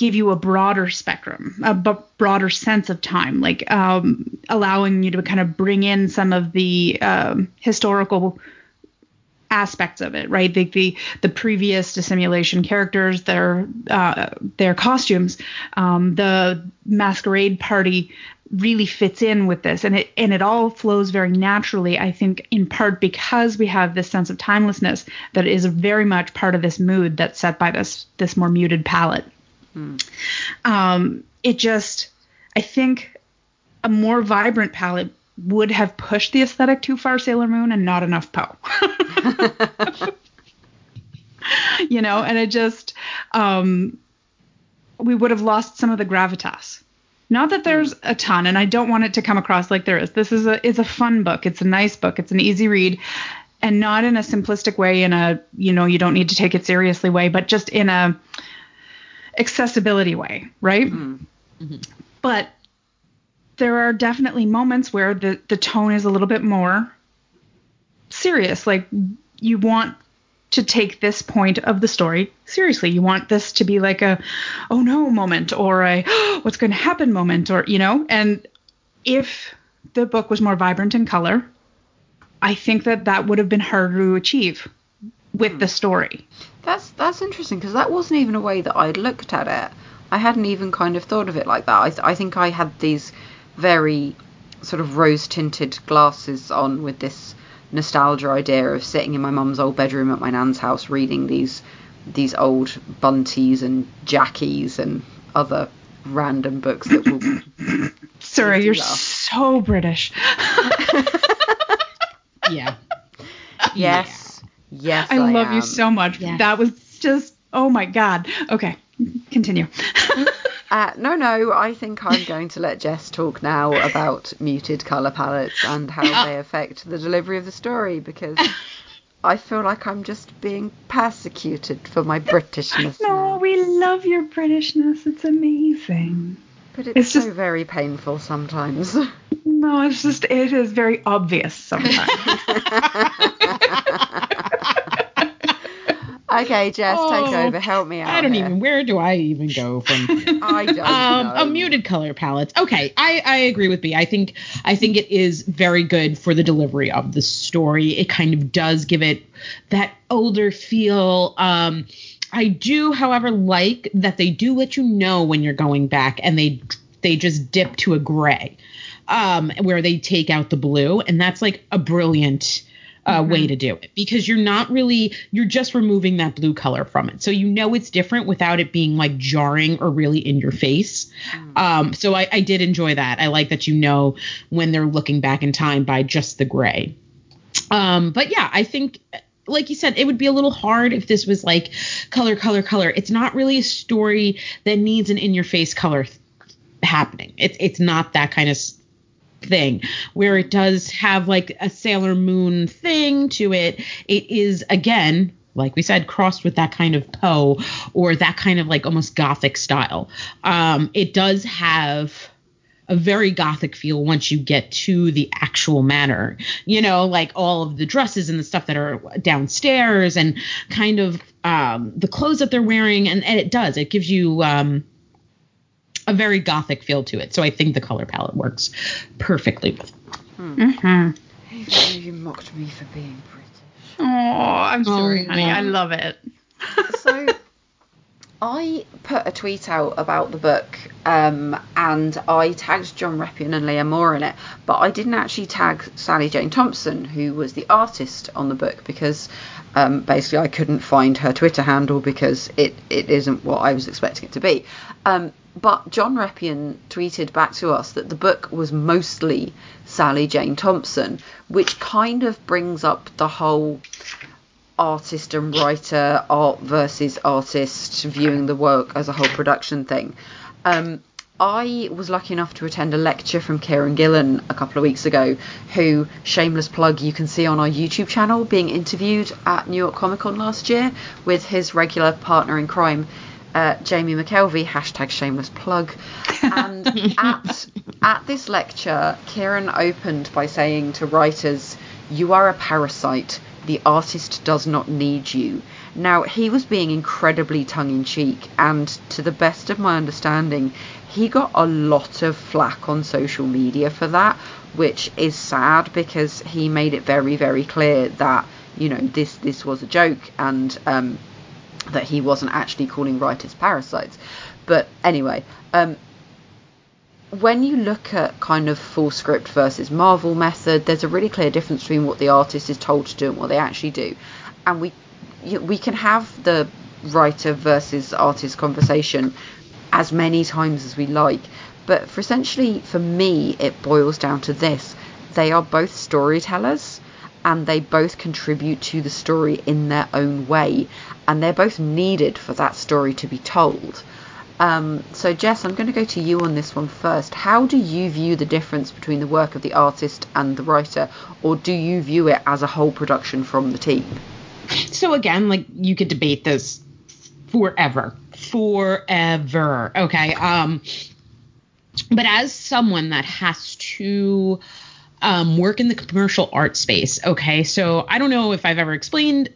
give you a broader spectrum, a b- broader sense of time, like um, allowing you to kind of bring in some of the um, historical aspects of it, right? The the, the previous dissimulation characters, their uh, their costumes, um, the masquerade party really fits in with this, and it and it all flows very naturally. I think in part because we have this sense of timelessness that is very much part of this mood that's set by this this more muted palette. Um, it just, I think, a more vibrant palette would have pushed the aesthetic too far, Sailor Moon, and not enough Poe. you know, and it just, um, we would have lost some of the gravitas. Not that there's a ton, and I don't want it to come across like there is. This is a it's a fun book. It's a nice book. It's an easy read, and not in a simplistic way, in a you know you don't need to take it seriously way, but just in a accessibility way, right? Mm-hmm. Mm-hmm. But there are definitely moments where the the tone is a little bit more serious. Like you want to take this point of the story seriously. You want this to be like a oh no moment or a what's going to happen moment or you know. And if the book was more vibrant in color, I think that that would have been harder to achieve with the hmm. story. That's that's interesting because that wasn't even a way that I'd looked at it. I hadn't even kind of thought of it like that. I, th- I think I had these very sort of rose tinted glasses on with this nostalgia idea of sitting in my mum's old bedroom at my nan's house reading these these old bunties and jackies and other random books that will Sarah, Make you you're laugh. so British. Yeah. yes yes I, love am. you so much. Yes. That was just oh my god. Okay, continue. Uh, no, no, I think I'm going to let Jess talk now about muted colour palettes and how they affect the delivery of the story because I feel like I'm just being persecuted for my Britishness. no, now. we love your Britishness. It's amazing. But it's, it's so just- very painful sometimes. No, it's just it is very obvious sometimes. okay, Jess, take Oh, over. Help me out. I don't here. even. Where do I even go from? I don't um, know. a muted color palette. Okay, I, I agree with B. I think I think it is very good for the delivery of the story. It kind of does give it that older feel. Um, I do, however, like that they do let you know when you're going back, and they they just dip to a gray, um, where they take out the blue, and that's like a brilliant uh, way to do it because you're not really you're just removing that blue color from it. So you know it's different without it being like jarring or really in your face. Um so I, I did enjoy that. I like that you know when they're looking back in time by just the gray. Um but yeah i think like you said it would be a little hard if this was like color color color it's not really a story that needs an in your face color th- happening it's it's not that kind of thing where it does have like a Sailor Moon thing to it. It is again, like we said, crossed with that kind of Poe or that kind of like almost gothic style. Um, it does have a very gothic feel once you get to the actual manor. You know, like all of the dresses and the stuff that are downstairs and kind of um, the clothes that they're wearing, and, and it does. It gives you um, a very gothic feel to it. So I think the color palette works perfectly with. Mhm. You mocked me for being British. Oh, I'm sorry, Oh, honey. yeah. I love it. so I put a tweet out about the book um, and I tagged John Reppion and Leah Moore in it, but I didn't actually tag Sally Jane Thompson, who was the artist on the book, because um, basically I couldn't find her Twitter handle because it, it isn't what I was expecting it to be. Um, but John Reppion tweeted back to us that the book was mostly Sally Jane Thompson, which kind of brings up the whole artist and writer, art versus artist, viewing the work as a whole production thing. Um, I was lucky enough to attend a lecture from Kieron Gillen a couple of weeks ago, who, shameless plug, you can see on our YouTube channel being interviewed at New York Comic Con last year with his regular partner in crime, uh, Jamie McKelvie, hashtag shameless plug. And at, at this lecture, Kieron opened by saying to writers, You are a parasite. The artist does not need you. Now, he was being incredibly tongue in cheek, and to the best of my understanding, he got a lot of flack on social media for that, which is sad because he made it very, very clear that you know this this was a joke and um, that he wasn't actually calling writers parasites. But anyway, um, when you look at kind of full script versus Marvel method, there's a really clear difference between what the artist is told to do and what they actually do, and we we can have the writer versus artist conversation as many times as we like. But for essentially, for me, it boils down to this: they are both storytellers, and they both contribute to the story in their own way, and they're both needed for that story to be told. Um, so, Jess, I'm going to go to you on this one first. How do you view the difference between the work of the artist and the writer, or do you view it as a whole production from the team? So, again, like you could debate this forever. Forever. Okay. Um, but as someone that has to um, work in the commercial art space, okay, so I don't know if I've ever explained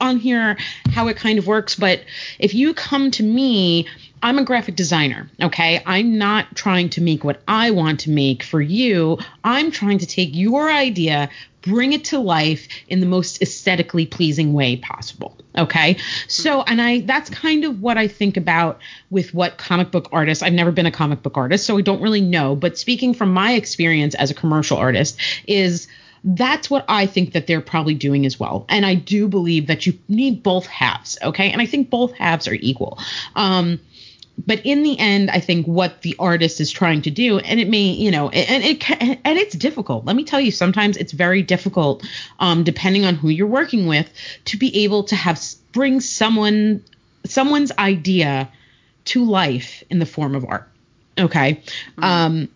on here how it kind of works, but if you come to me I'm a graphic designer, okay? I'm not trying to make what I want to make for you. I'm trying to take your idea, bring it to life in the most aesthetically pleasing way possible, okay? So, and I that's kind of what I think about with what comic book artists. I've never been a comic book artist, so I don't really know, but speaking from my experience as a commercial artist is that's what I think that they're probably doing as well. And I do believe that you need both halves, okay? And I think both halves are equal. Um, but in the end, I think what the artist is trying to do, and it may, you know, and it and it's difficult. Let me tell you, sometimes it's very difficult, um, depending on who you're working with, to be able to have bring someone someone's idea to life in the form of art. Okay. Mm-hmm. Um,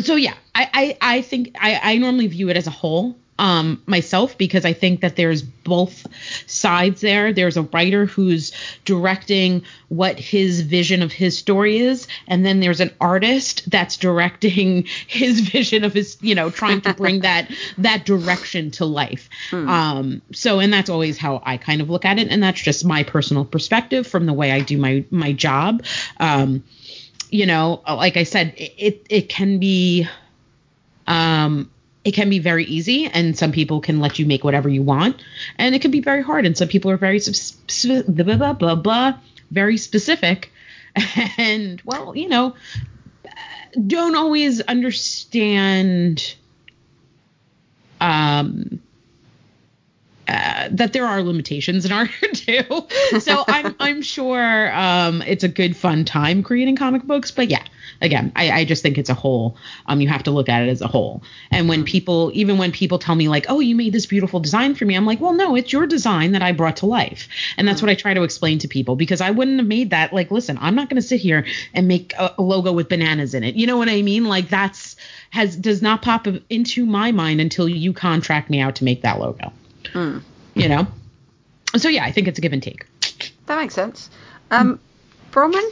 so yeah, I, I, I think I, I normally view it as a whole um, myself because I think that there's both sides there. There's a writer who's directing what his vision of his story is, and then there's an artist that's directing his vision of his, you know, trying to bring that that direction to life. Hmm. Um, so, and that's always how I kind of look at it, and that's just my personal perspective from the way I do my my job. Um, you know, like I said, it it, it can be um it can be very easy and some people can let you make whatever you want. And it can be very hard and some people are very blah, blah, blah, blah, very specific. And well you know don't always understand um uh, that there are limitations in art too. So I'm I'm sure um, it's a good fun time creating comic books, but yeah, again, I, I just think it's a whole. Um, you have to look at it as a whole. And when people, even when people tell me like, "Oh, you made this beautiful design for me," I'm like, "Well, no, it's your design that I brought to life." And that's mm-hmm. what I try to explain to people because I wouldn't have made that. Like, listen, I'm not going to sit here and make a, a logo with bananas in it. You know what I mean? Like that's has does not pop into my mind until you contract me out to make that logo. Mm. You know. So yeah, I think it's a give and take. That makes sense. Um, Bronwyn,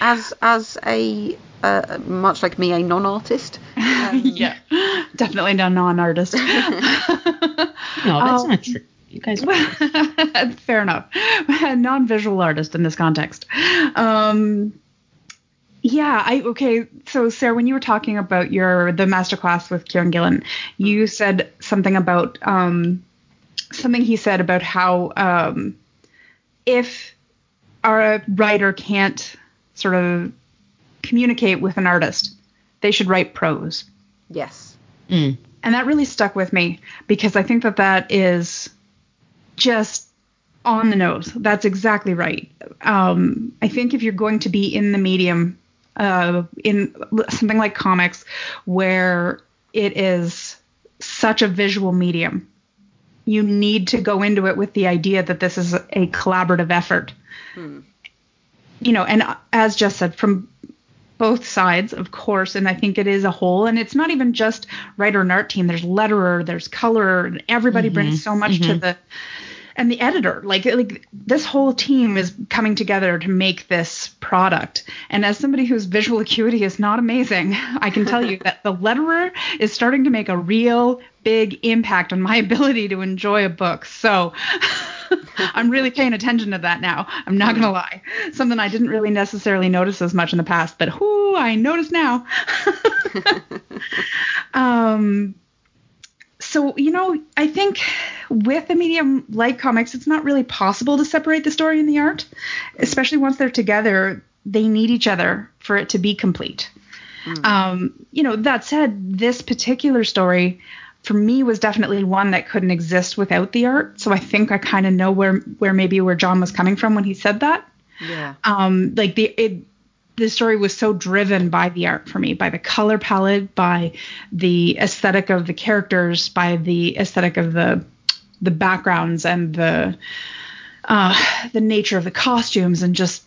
as as a uh, much like me, a non-artist. Um, yeah, definitely a non-artist. no, that's um, not true. You guys. fair enough. A non-visual artist in this context. Um, yeah, I okay. So Sarah, when you were talking about your the masterclass with Kieron Gillen, you said something about um, something he said about how um, if our writer can't sort of communicate with an artist, they should write prose. Yes. Mm. And that really stuck with me because I think that that is just on the nose. That's exactly right. Um, I think if you're going to be in the medium, uh, in something like comics, where it is such a visual medium, you need to go into it with the idea that this is a collaborative effort. Hmm. You know, and as Jess said, from both sides, of course, and I think it is a whole. And it's not even just writer and art team. There's letterer, there's colorer, and everybody mm-hmm. brings so much mm-hmm. to the and the editor like like this whole team is coming together to make this product. And as somebody whose visual acuity is not amazing i can tell you that the letterer is starting to make a real big impact on my ability to enjoy a book. So i'm really paying attention to that now. I'm not gonna lie. Something i didn't really necessarily notice as much in the past but whoo i notice now. Um so you know i think with a medium like comics it's not really possible to separate the story and the art especially once they're together they need each other for it to be complete. Um, you know that said this particular story for me was definitely one that couldn't exist without the art. So i think i kind of know where where maybe where john was coming from when he said that. Yeah. um like the it the story was so driven by the art for me by the color palette by the aesthetic of the characters by the aesthetic of the the backgrounds and the uh the nature of the costumes and just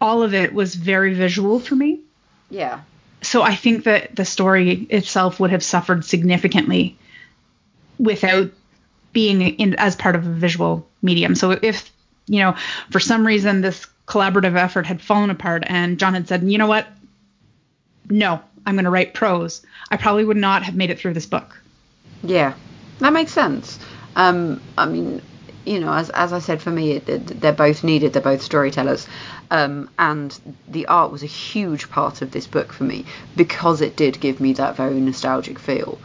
all of it was very visual for me Yeah. so I think that the story itself would have suffered significantly without being in as part of a visual medium. So if you know for some reason this collaborative effort had fallen apart and John had said, you know what, no, I'm going to write prose, I probably would not have made it through this book. Yeah, that makes sense. Um, I mean, you know, as as I said, for me, it, it, they're both needed. They're both storytellers, um, and the art was a huge part of this book for me because it did give me that very nostalgic feel.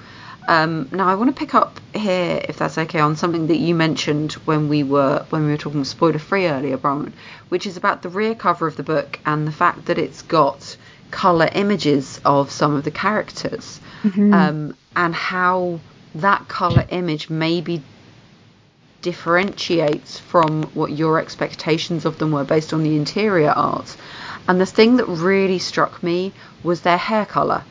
Um, now, I want to pick up here, if that's okay, on something that you mentioned when we were when we were talking spoiler free earlier, Bronwyn, which is about the rear cover of the book and the fact that it's got color images of some of the characters, um, and how that color image maybe differentiates from what your expectations of them were based on the interior art. And the thing that really struck me was their hair color.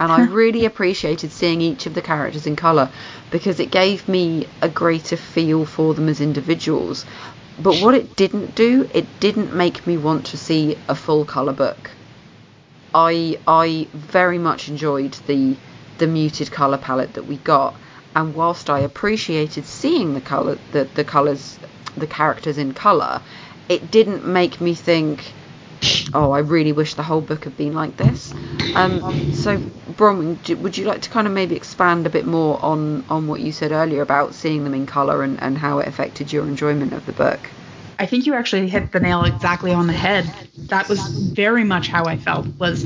And I really appreciated seeing each of the characters in color because it gave me a greater feel for them as individuals. But what it didn't do, it didn't make me want to see a full color book. I I very much enjoyed the the muted color palette that we got, and whilst I appreciated seeing the color the the colors the characters in color, it didn't make me think, oh, I really wish the whole book had been like this. Um, so Bronwyn, do- would you like to kind of maybe expand a bit more on on what you said earlier about seeing them in color and and how it affected your enjoyment of the book? I think you actually hit the nail exactly on the head. That was very much how I felt. Was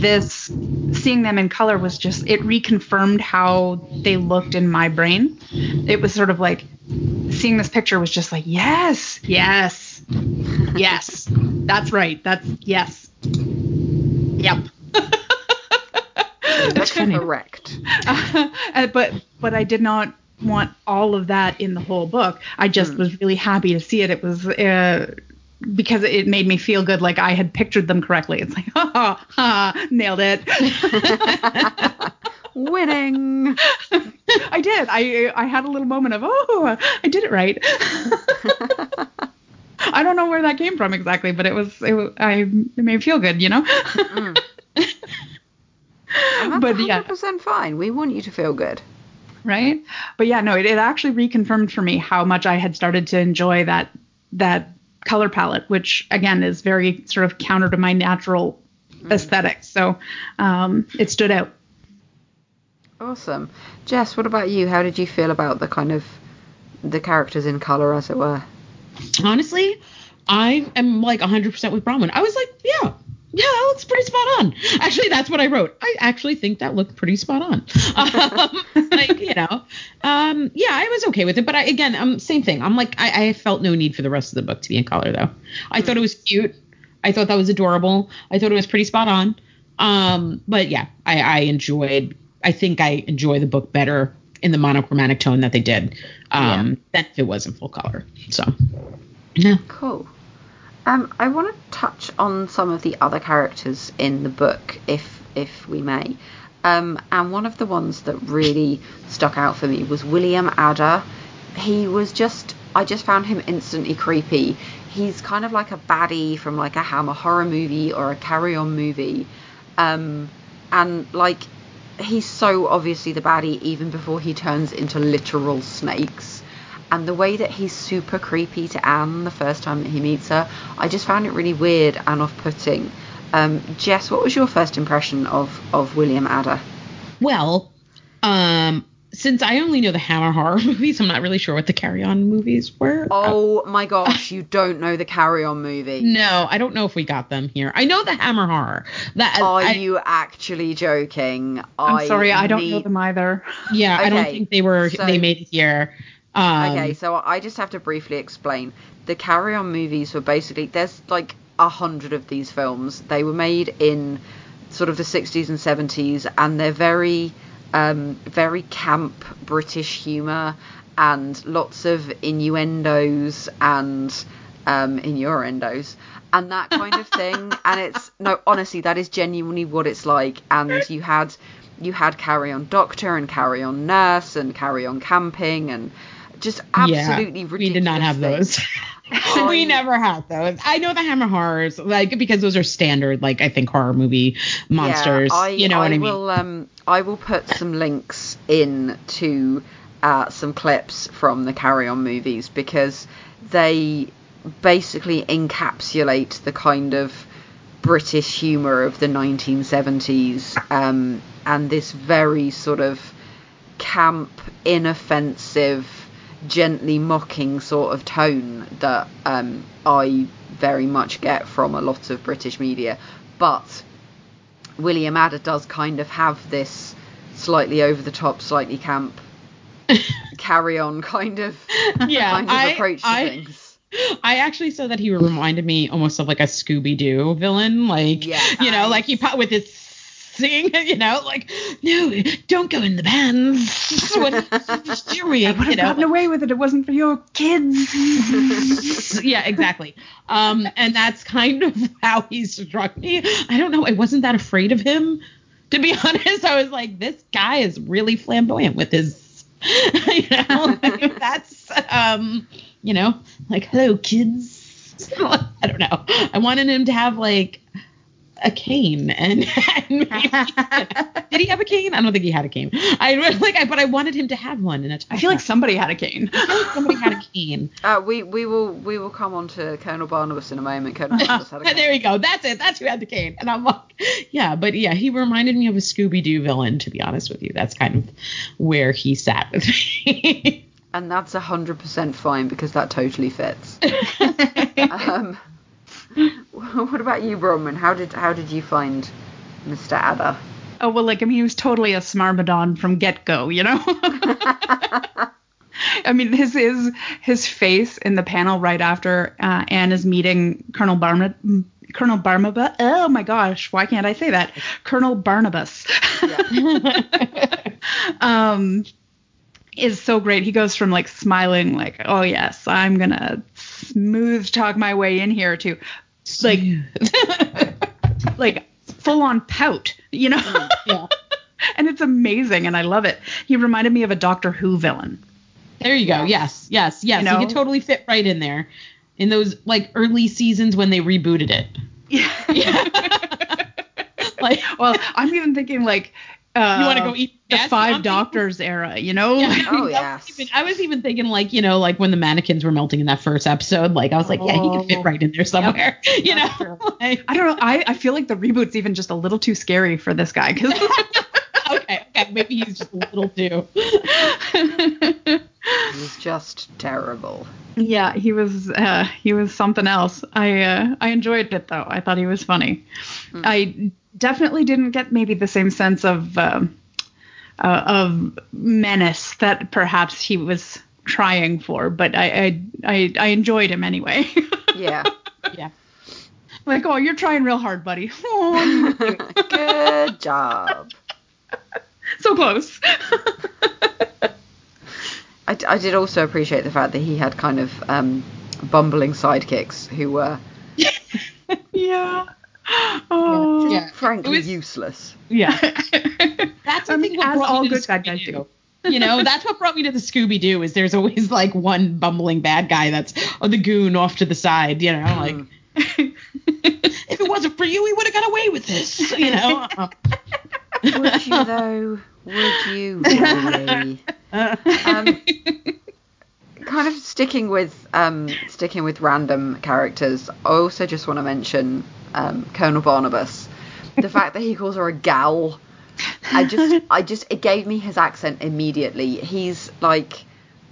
this seeing them in color was just it reconfirmed how they looked in my brain. It was sort of like seeing this picture was just like yes, yes, yes. That's right. That's yes. Yep. That's funny. correct. Uh, but but I did not want all of that in the whole book. I just was really happy to see it. It was uh, because it made me feel good, like I had pictured them correctly. It's like ha ha, ha nailed it. Winning. I did. I I had a little moment of oh I did it right. I don't know where that came from exactly, but it was it I it made me feel good, you know. That's But, yeah. 100% fine. We want you to feel good. right? But yeah, no, it, it actually reconfirmed for me how much I had started to enjoy that that color palette, which again is very sort of counter to my natural aesthetic. So um, it stood out. Awesome. Jess, what about you? How did you feel about the kind of the characters in color, as it were? Honestly, I am like 100% with Bronwyn. I was like, yeah, yeah, that looks pretty spot on. Actually, that's what I wrote. I actually think that looked pretty spot on. Um, like, you know, um, yeah, I was okay with it. But I, again, um, same thing. I'm like, I, I felt no need for the rest of the book to be in color, though. I thought it was cute. I thought that was adorable. I thought it was pretty spot on. Um, but yeah, I, I enjoyed. I think I enjoy the book better in the monochromatic tone that they did um, than if it was in full color. So, yeah. Cool. Um, I want to touch on some of the other characters in the book, if if we may. Um, and one of the ones that really stuck out for me was William Adder. He was just, I just found him instantly creepy. He's kind of like a baddie from like a Hammer horror movie or a Carry On movie. Um, and like, he's so obviously the baddie even before he turns into literal snakes. and the way that he's super creepy to Anne the first time that he meets her, I just found it really weird and off-putting. Um, Jess, what was your first impression of of William Adder? Well, um, since I only know the Hammer horror movies, I'm not really sure what the Carry On movies were. Oh my gosh, you don't know the Carry On movie. No, I don't know if we got them here. I know the Hammer horror. That Are I, you actually joking? I'm sorry, I don't know them either. Yeah, I don't think they were. so- they made it here. Um, Okay, so I just have to briefly explain. The Carry On movies were basically there's like a hundred of these films. They were made in sort of the 60s and 70s, and they're very, um, very camp British humour and lots of innuendos and um, innuendos and that kind of thing. and it's no, honestly, that is genuinely what it's like. And you had you had Carry On Doctor and Carry On Nurse and Carry On Camping and just absolutely yeah, ridiculous. we did not have things. those. We never had those. I know the Hammer horrors, like because those are standard, like I think horror movie monsters. Yeah, I, you know I what I mean? will, um, I will put some links in to uh, some clips from the Carry On movies because they basically encapsulate the kind of British humour of the 1970s um, and this very sort of camp, inoffensive, gently mocking sort of tone that um, I very much get from a lot of British media. But William Adder does kind of have this slightly over the top, slightly camp, carry on kind of Yeah, kind of I- approach to I- things. I actually saw that he reminded me almost of like a Scooby Doo villain, like you know, like he with his singing, you know, like no, don't go in the bands. what are doing? I would You have know, gotten away with it. It wasn't for your kids. yeah, exactly. Um, and that's kind of how he struck me. I don't know. I wasn't that afraid of him, to be honest. I was like, this guy is really flamboyant with his, you know, like, that's, um, you know, like, hello, kids. I don't know. I wanted him to have like a cane and, and maybe, did he have a cane? I don't think he had a cane. I was like, I, but I wanted him to have one. And I feel like somebody had a cane. somebody had a cane. Uh, we we will we will come on to Colonel Barnabas in a moment. Colonel Barnabas had a cane. there we go. That's it. That's who had the cane. And I'm like, yeah, but yeah, he reminded me of a Scooby Doo villain. To be honest with you, that's kind of where he sat with me. and that's hundred percent fine because that totally fits. um, what about you, Bronwyn? How did how did you find Mr. Adder? Oh well, like I mean, he was totally a smarmadon from get go, you know. I mean, his his his face in the panel right after uh, Anne is meeting Colonel Barnabas. Colonel Barnabas. Oh my gosh, why can't I say that? Colonel Barnabas. um, is so great. He goes from like smiling, like, oh yes, I'm gonna smooth talk my way in here to like like full on pout, you know? Mm, yeah. and it's amazing and I love it. He reminded me of a Doctor Who villain. There you go. Yes, yes, yes. You know? He could totally fit right in there. In those like early seasons when they rebooted it. Yeah. like Well, I'm even thinking like uh, you want to go eat the Five? Doctors era, you know? Yeah. Oh, I was yes. even- I was even thinking like, you know, like when the mannequins were melting in that first episode, like I was like, yeah, he could fit Oh. right in there somewhere. You know? That's. Like, I don't know. I, I feel like the reboot's even just a little too scary for this guy. 'cause- okay, okay, maybe he's just a little too. He's just terrible. yeah, he was uh, he was something else. I uh, I enjoyed it though. I thought he was funny. I definitely didn't get maybe the same sense of um, uh, of menace that perhaps he was trying for, but I I I, I enjoyed him anyway. Yeah. Yeah. like, oh, you're trying real hard, buddy. Oh, Good job. so close. I, I did also appreciate the fact that he had kind of um, bumbling sidekicks who were yeah. Oh. Yeah. frankly was- useless. Yeah. That's I I mean, think what as all good bad guys Scooby-Doo. You know, that's what brought me to the Scooby Doo. Is there's always like one bumbling bad guy that's or the goon off to the side. You know, like if it wasn't for you, we would have got away with this. You know. Would you though? Would you really? Um, kind of sticking with um, sticking with random characters, I also just want to mention um, Colonel Barnabas. The fact that he calls her a gal, I just, I just, it gave me his accent immediately. He's like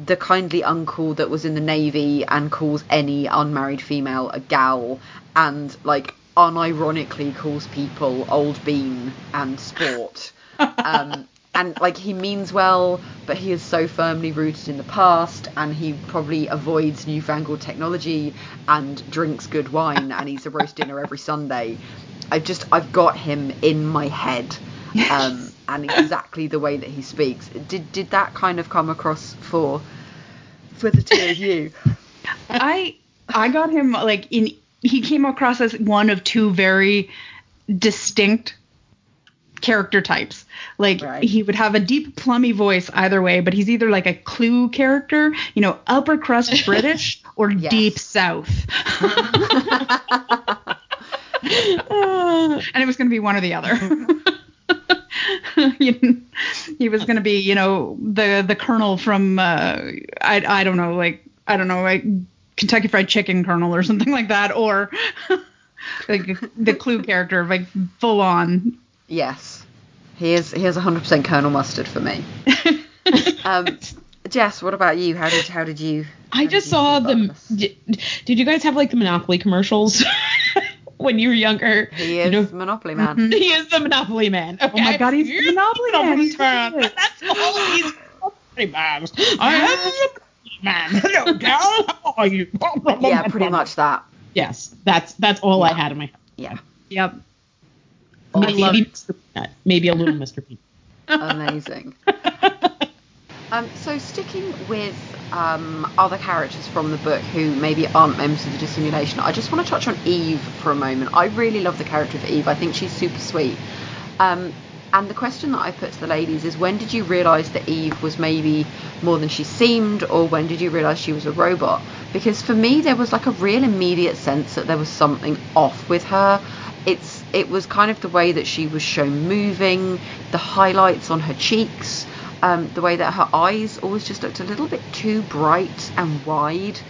the kindly uncle that was in the navy and calls any unmarried female a gal, and like unironically calls people old bean and sport. Um, and like he means well, but he is so firmly rooted in the past, and he probably avoids newfangled technology and drinks good wine, and eats a roast dinner every Sunday. I've just I've got him in my head, um, and exactly the way that he speaks. Did did that kind of come across for for the two of you? I I got him like in he came across as one of two very distinct character types. Like Right. he would have a deep plummy voice either way, but he's either like a clue character, you know, upper crust British or Yes. deep south. And it was going to be one or the other. He was going to be, you know, the the colonel from uh, I I don't know, like I don't know, like Kentucky Fried Chicken colonel or something like that, or like the Clue character, like full on. Yes, he is. He is 100% Colonel Mustard for me. Um, Jess, what about you? How did how did you? how I just you saw feel the. Did, did you guys have like the Monopoly commercials when you were younger? He You is know, Monopoly Man. he is the Monopoly man. Okay? Oh my God, he's the Monopoly man. He's man. That's all he's Monopoly man. I am the Monopoly man. Hello, gal. How are you? Yeah, pretty much that. Yes, that's that's all I had in my head. Yeah, Yep. Maybe, love Mr. Peanut. Maybe a little Mr. Peanut. amazing. Um, so sticking with um, other characters from the book who maybe aren't members of the dissimulation, I just want to touch on Eve for a moment. I really love the character of Eve. I think she's super sweet. Um, and the question that I put to the ladies is when did you realise that Eve was maybe more than she seemed, or when did you realise she was a robot? Because for me, there was like a real immediate sense that there was something off with her. It's it was kind of the way that she was shown moving, the highlights on her cheeks, um, the way that her eyes always just looked a little bit too bright and wide.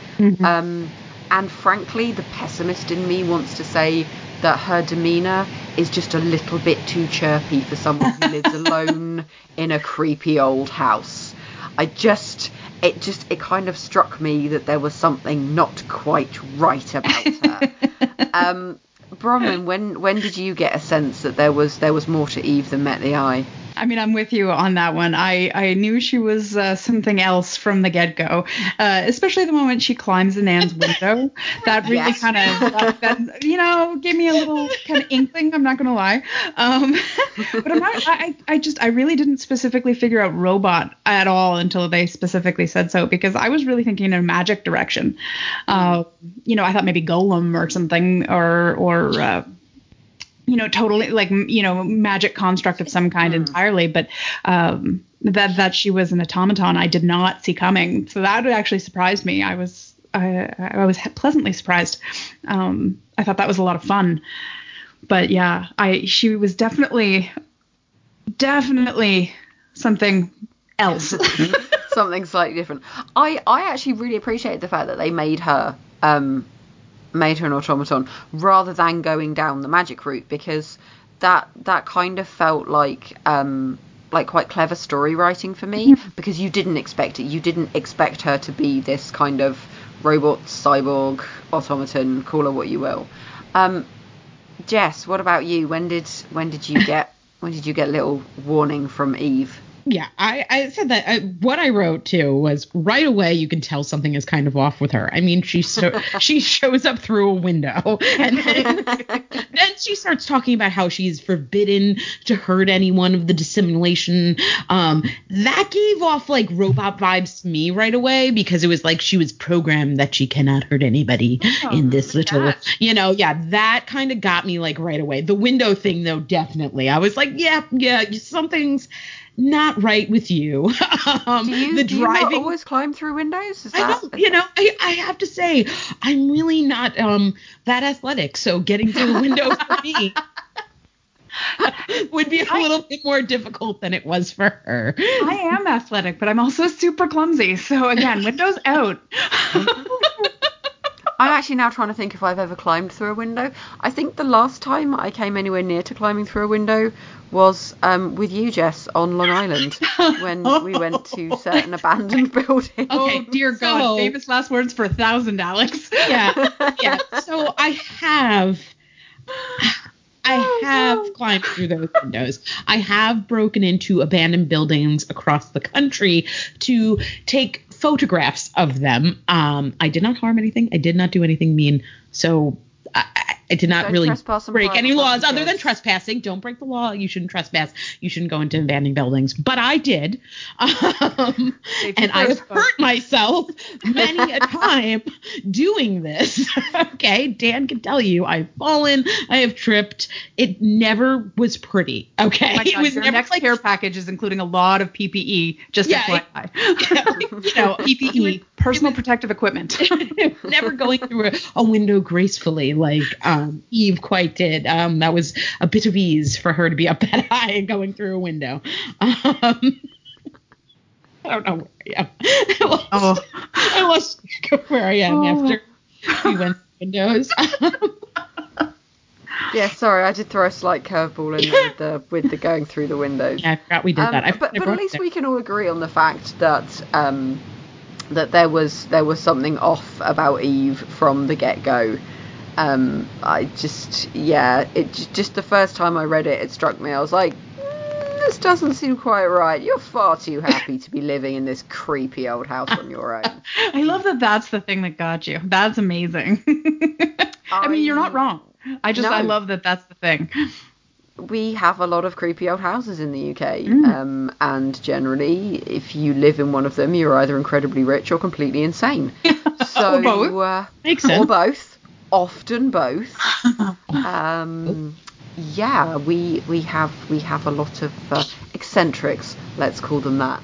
Um, and frankly, the pessimist in me wants to say that her demeanour is just a little bit too chirpy for someone who lives alone in a creepy old house. I just, it just, it kind of struck me that there was something not quite right about her. um, Bronwyn, when when did you get a sense that there was there was more to Eve than met the eye? I mean, I'm with you on that one. I, I knew she was uh, something else from the get go, uh, especially the moment she climbs in Anne's window. That really Yes. kind of, that, you know, gave me a little kind of inkling. I'm not going to lie. Um, but I'm not, I, I just, I really didn't specifically figure out robot at all until they specifically said so because I was really thinking in a magic direction. Uh, you know, I thought maybe Golem or something or, or, uh, you know, totally like you know, magic construct of some kind entirely. But um, that that she was an automaton, I did not see coming. So that actually surprised me. I was I, I was pleasantly surprised. Um, I thought that was a lot of fun. But yeah, I she was definitely definitely something else. something slightly different. I I actually really appreciate the fact that they made her um made her an automaton rather than going down the magic route because that that kind of felt like um like quite clever story writing for me because you didn't expect it. You didn't expect her to be this kind of robot cyborg automaton, call her what you will. Um Jess, what about you? When did when did you get when did you get a little warning from Eve? Yeah, I, I said that. I, what I wrote too was right away you can tell something is kind of off with her. I mean, she so, she shows up through a window, and then, then she starts talking about how she's forbidden to hurt anyone of the dissimulation. Um, that gave off like robot vibes to me right away because it was like she was programmed that she cannot hurt anybody in this little, that. you know, yeah, that kind of got me like right away. The window thing though, definitely, I was like, yeah, yeah, something's not right with you. um, Do you, the do you driving. always climb through windows? Is I that, don't, you know, I, I have to say, I'm really not um that athletic, so getting through a window for me. would be a little bit more difficult than it was for her. I am athletic, but I'm also super clumsy. So again, windows out. I'm actually now trying to think if I've ever climbed through a window. I think the last time I came anywhere near to climbing through a window was um, with you, Jess, on Long Island when we went to certain abandoned buildings. Okay, Oh dear God! so- famous last words for a thousand, Alex. yeah, yeah. So I have, I Oh, have climbed through those windows. I have broken into abandoned buildings across the country to take photographs of them. Um, I did not harm anything. I did not do anything mean. So I, I- did not Don't really break any laws other than trespassing. Don't break the law. You shouldn't trespass. You shouldn't go into abandoned buildings. But I did. Um, and I have hurt myself many a time doing this. okay, Dan can tell you I've fallen, I have tripped. It never was pretty. Okay, Oh God, was your never next like care package is including a lot of PPE. Just Yeah, FYI. you know, PPE, personal protective equipment. never going through a, a window gracefully like um, Eve quite did. Um, that was a bit of ease for her to be up that high and going through a window. Um, I don't know where I am. I lost, Oh. I lost track of where I am Oh. after we went through windows. Yeah, sorry, I did throw a slight curveball in there with the with the going through the windows. yeah, I forgot we did Um, that. I, but but at least we can all agree on the fact that um, that there was there was something off about Eve from the get go. Um, I just yeah, it just the first time I read it, it struck me. I was like, "Mm, this doesn't seem quite right. You're far too happy to be living in this creepy old house on your own. I love that that's the thing that got you. That's amazing. I mean, you're not wrong. I just, I love that that's the thing. We have a lot of creepy old houses in the UK, Mm. um, and generally, if you live in one of them, you're either incredibly rich or completely insane. So, Or both. Uh, Makes or both, often both. um, yeah, we we have we have a lot of uh, eccentrics, let's call them that.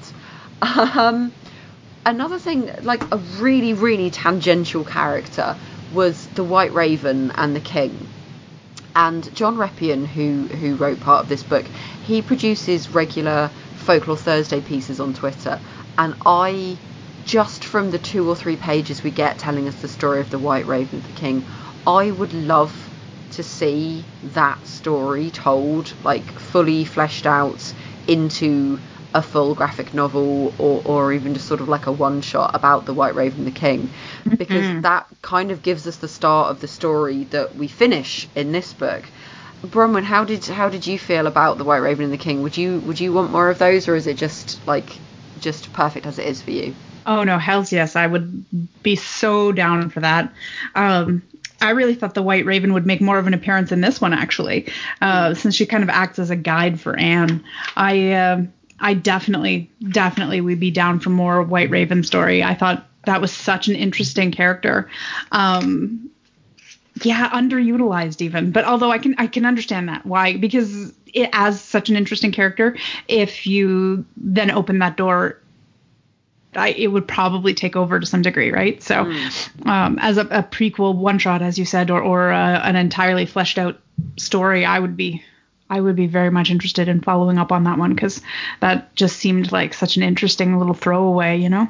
Um, another thing, like a really really tangential character, was the White Raven and the King. And John Reppion, who who wrote part of this book, he produces regular Folklore Thursday pieces on Twitter, and I just from the two or three pages we get telling us the story of the White Raven the King, I would love to see that story told, like fully fleshed out into a full graphic novel or, or even just sort of like a one shot about the White Raven and the King because that kind of gives us the start of the story that we finish in this book. Bronwyn, how did how did you feel about the White Raven and the King? Would you would you want more of those or is it just like just perfect as it is for you? Oh no, hell's yes, I would be so down for that. Um, I really thought the White Raven would make more of an appearance in this one, actually, uh, since she kind of acts as a guide for Anne. I, uh, I definitely, definitely would be down for more White Raven story. I thought that was such an interesting character. Um, yeah, underutilized even. But although I can, I can understand that why because it as such an interesting character. If you then open that door I, it would probably take over to some degree, right? So, um, as a, a prequel one shot, as you said, or or uh, an entirely fleshed out story, I would be, I would be very much interested in following up on that one because that just seemed like such an interesting little throwaway, you know.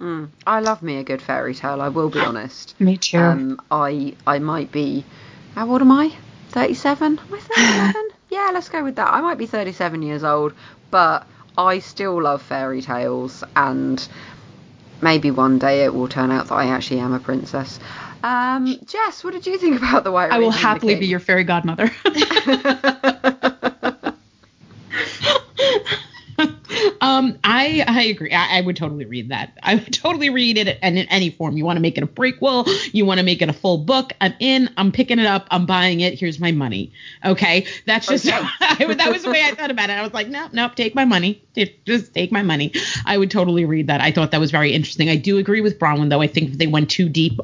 Mm. I love me a good fairy tale. I will be honest. Me too. Um, I I might be. How old am I? Thirty-seven. Am I thirty-seven? yeah, let's go with that. I might be thirty-seven years old, but I still love fairy tales, and maybe one day it will turn out that I actually am a princess. Um, Jess, what did you think about the White I Raven will happily be your fairy godmother. um, I I agree. I, I would totally read that. I would totally read it in, in any form. You want to make it a prequel? You want to make it a full book? I'm in. I'm picking it up. I'm buying it. Here's my money. Okay, that's just Okay. I, that was the way I thought about it. I was like, no, no, take my money. Just- Just take my money. I would totally read that. I thought that was very interesting. I do agree with Bronwyn though. I think if they went too deep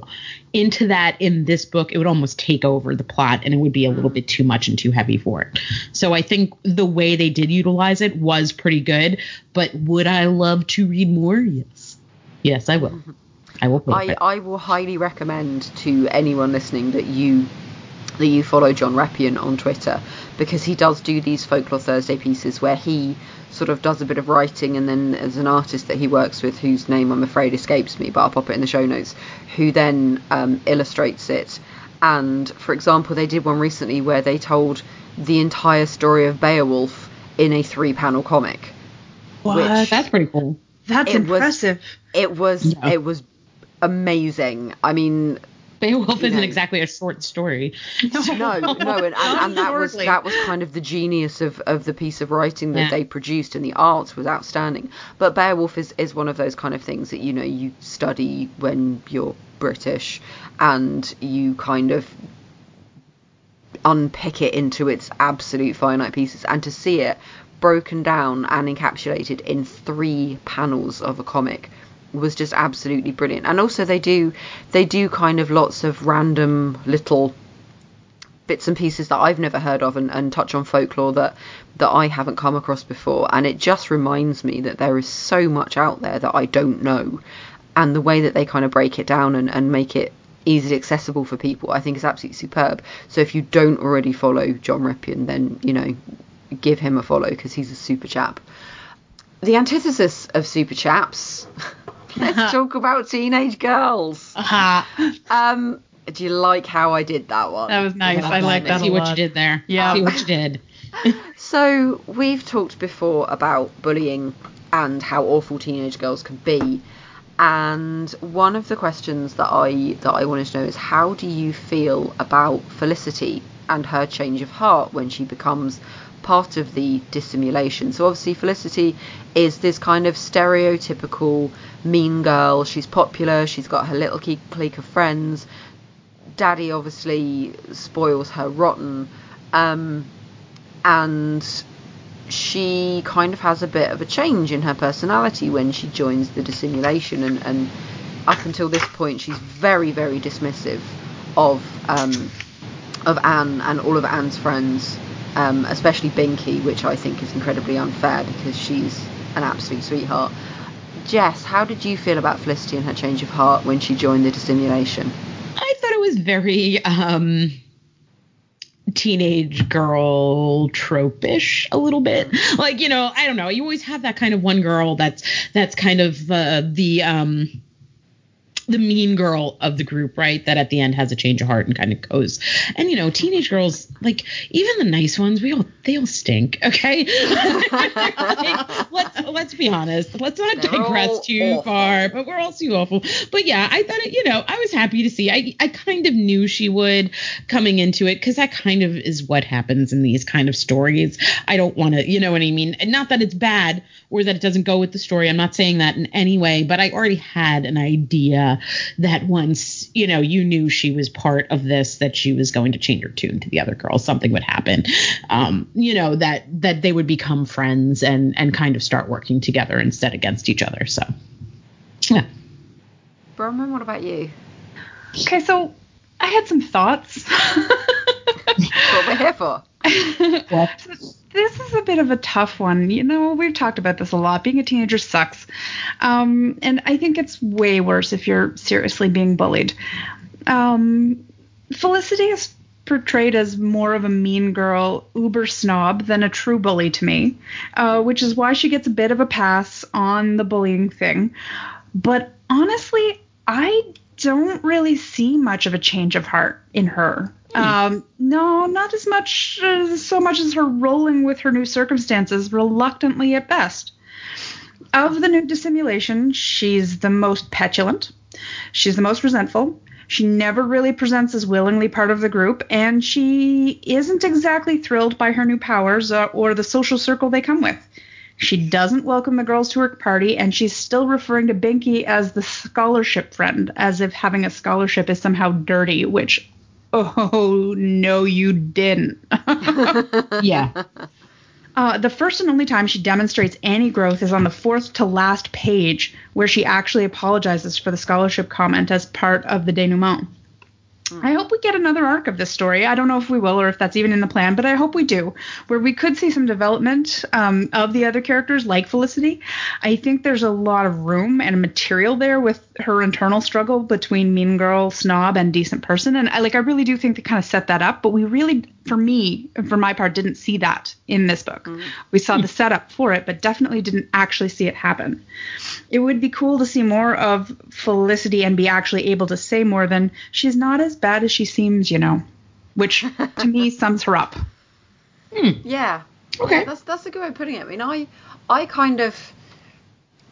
into that in this book, it would almost take over the plot and it would be a little mm. bit too much and too heavy for it. So I think the way they did utilize it was pretty good. But would I love to read more? Yes. Yes, I will. Mm-hmm. I will. I. I will highly recommend to anyone listening that you that you follow John Reppion on Twitter because he does do these folklore Thursday pieces where he sort of does a bit of writing and then there's an artist that he works with whose name I'm afraid escapes me, but I'll pop it in the show notes, who then um, illustrates it. And for example, they did one recently where they told the entire story of Beowulf in a three panel comic. Which- That's pretty cool. That's It was- impressive. It was Yeah. it was amazing. I mean, Beowulf You isn't know. exactly a short story. no, no, and, and, and that was that was kind of the genius of, of the piece of writing that Yeah. they produced, and the art was outstanding. But Beowulf is, is one of those kind of things that you know you study when you're British, and you kind of unpick it into its absolute finite pieces, and to see it broken down and encapsulated in three panels of a comic was just absolutely brilliant. And also they do they do kind of lots of random little bits and pieces that I've never heard of and, and touch on folklore that that I haven't come across before. And it just reminds me that there is so much out there that I don't know. And the way that they kind of break it down and, and make it easily accessible for people I think is absolutely superb. So if you don't already follow John Reppion then you know give him a follow because he's a super chap. The antithesis of super chaps let's talk about teenage girls Aha. um do you like how I did that one That was nice. I like that See what lot. you did there. Yeah. See what you did. So we've talked before about bullying and how awful teenage girls can be. And one of the questions that I that I wanted to know is how do you feel about Felicity and her change of heart when she becomes part of the dissimulation? So obviously Felicity is this kind of stereotypical mean girl. She's popular, she's got her little clique of friends. Daddy obviously spoils her rotten. Um, and she kind of has a bit of a change in her personality when she joins the dissimulation and, and up until this point she's very very dismissive of um, of Anne and all of Anne's friends um, especially Binky which I think is incredibly unfair because she's an absolute sweetheart Jess how did you feel about Felicity and her change of heart when she joined the dissimulation? I thought it was very um teenage girl tropish a little bit. Like you know i don't know. You always have that kind of one girl that's that's kind of uh, the um the mean girl of the group, right? That at the end has a change of heart and kind of goes. And you know, teenage girls, like even the nice ones, we all they all stink. Okay, Like, let's let's be honest. Let's not They're digress too awful. far. But we're all too awful. But yeah, I thought it. You know, I was happy to see. I I kind of knew she would coming into it because that kind of is what happens in these kind of stories. I don't want to, you know what I mean. And not that it's bad or that it doesn't go with the story. I'm not saying that in any way. But I already had an idea that once you know you knew she was part of this, that she was going to change her tune to the other girls. Something would happen. Um, you know that that they would become friends and and kind of start working together instead against each other. So yeah. Bronwyn what about you Okay, so I had some thoughts. What we're here for this is a bit of a tough one. You know, we've talked about this a lot. Being a teenager sucks. Um, and I think it's way worse if you're seriously being bullied. Um, Felicity is portrayed as more of a mean girl, uber snob than a true bully to me, uh, which is why she gets a bit of a pass on the bullying thing. But honestly, I don't really see much of a change of heart in her. Um, no, not as much, uh, so much as her rolling with her new circumstances, reluctantly at best. Of the new dissimulation, she's the most petulant. She's the most resentful. She never really presents as willingly part of the group, and she isn't exactly thrilled by her new powers uh, or the social circle they come with. She doesn't welcome the girls to her party, and she's still referring to Binky as the scholarship friend, as if having a scholarship is somehow dirty, which, oh, no, you didn't. Yeah. Uh, the first and only time she demonstrates any growth is on the fourth to last page, where she actually apologizes for the scholarship comment as part of the denouement. I hope we get another arc of this story. I don't know if we will or if that's even in the plan, but I hope we do, where we could see some development um, of the other characters, like Felicity. I think there's a lot of room and material there with her internal struggle between mean girl, snob, and decent person, and I like I really do think they kind of set that up. But we really, for me, for my part, didn't see that in this book. We saw the setup for it, but definitely didn't actually see it happen. It would be cool to see more of Felicity and be actually able to say more than she's not as bad as she seems, you know, which to me sums her up. Hmm. Yeah. Okay. Yeah, that's that's a good way of putting it. I mean, I I kind of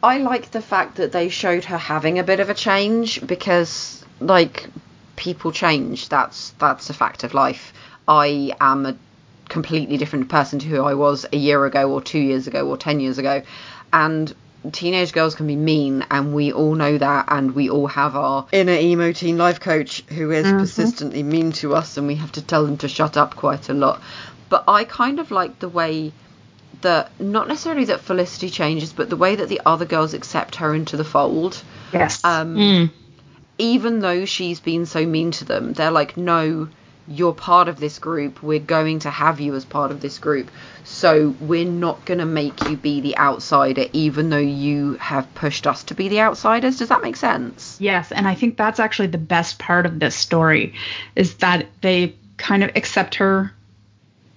I like the fact that they showed her having a bit of a change because like people change. That's that's a fact of life. I am a completely different person to who I was a year ago or 2 years ago or 10 years ago. And teenage girls can be mean and we all know that and we all have our inner emo teen life coach who is persistently mean to us and we have to tell them to shut up quite a lot but i kind of like the way that not necessarily that felicity changes but the way that the other girls accept her into the fold Yes. um Mm. even though she's been so mean to them, they're like, no, you're part of this group. We're going to have you as part of this group. So we're not going to make you be the outsider, even though you have pushed us to be the outsiders. Does that make sense? Yes, and I think that's actually the best part of this story is that they kind of accept her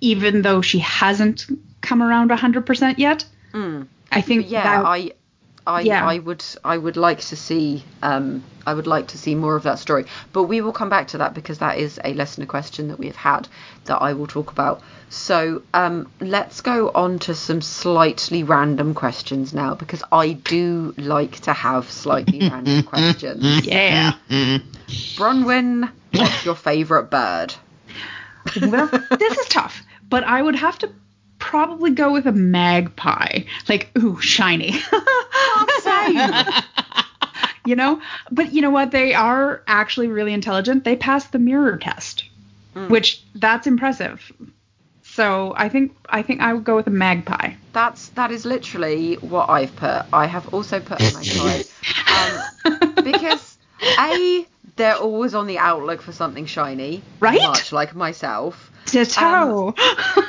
even though she hasn't come around 100% yet. Mm. I think Yeah, that, I. I, Yeah. I would I would like to see um I would like to see more of that story but we will come back to that because that is a listener question that we have had that I will talk about so um let's go on to some slightly random questions now because I do like to have slightly random questions yeah. Bronwyn what's your favorite bird well, this is tough, but I would have to probably go with a magpie. Like, ooh, shiny. you know, but you know what? They are actually really intelligent. They passed the mirror test, which that's impressive. So I think I think I would go with a magpie. That's that is literally what I've put. I have also put a magpie um, because a they're always on the outlook for something shiny, Right? Much like myself, Ditto.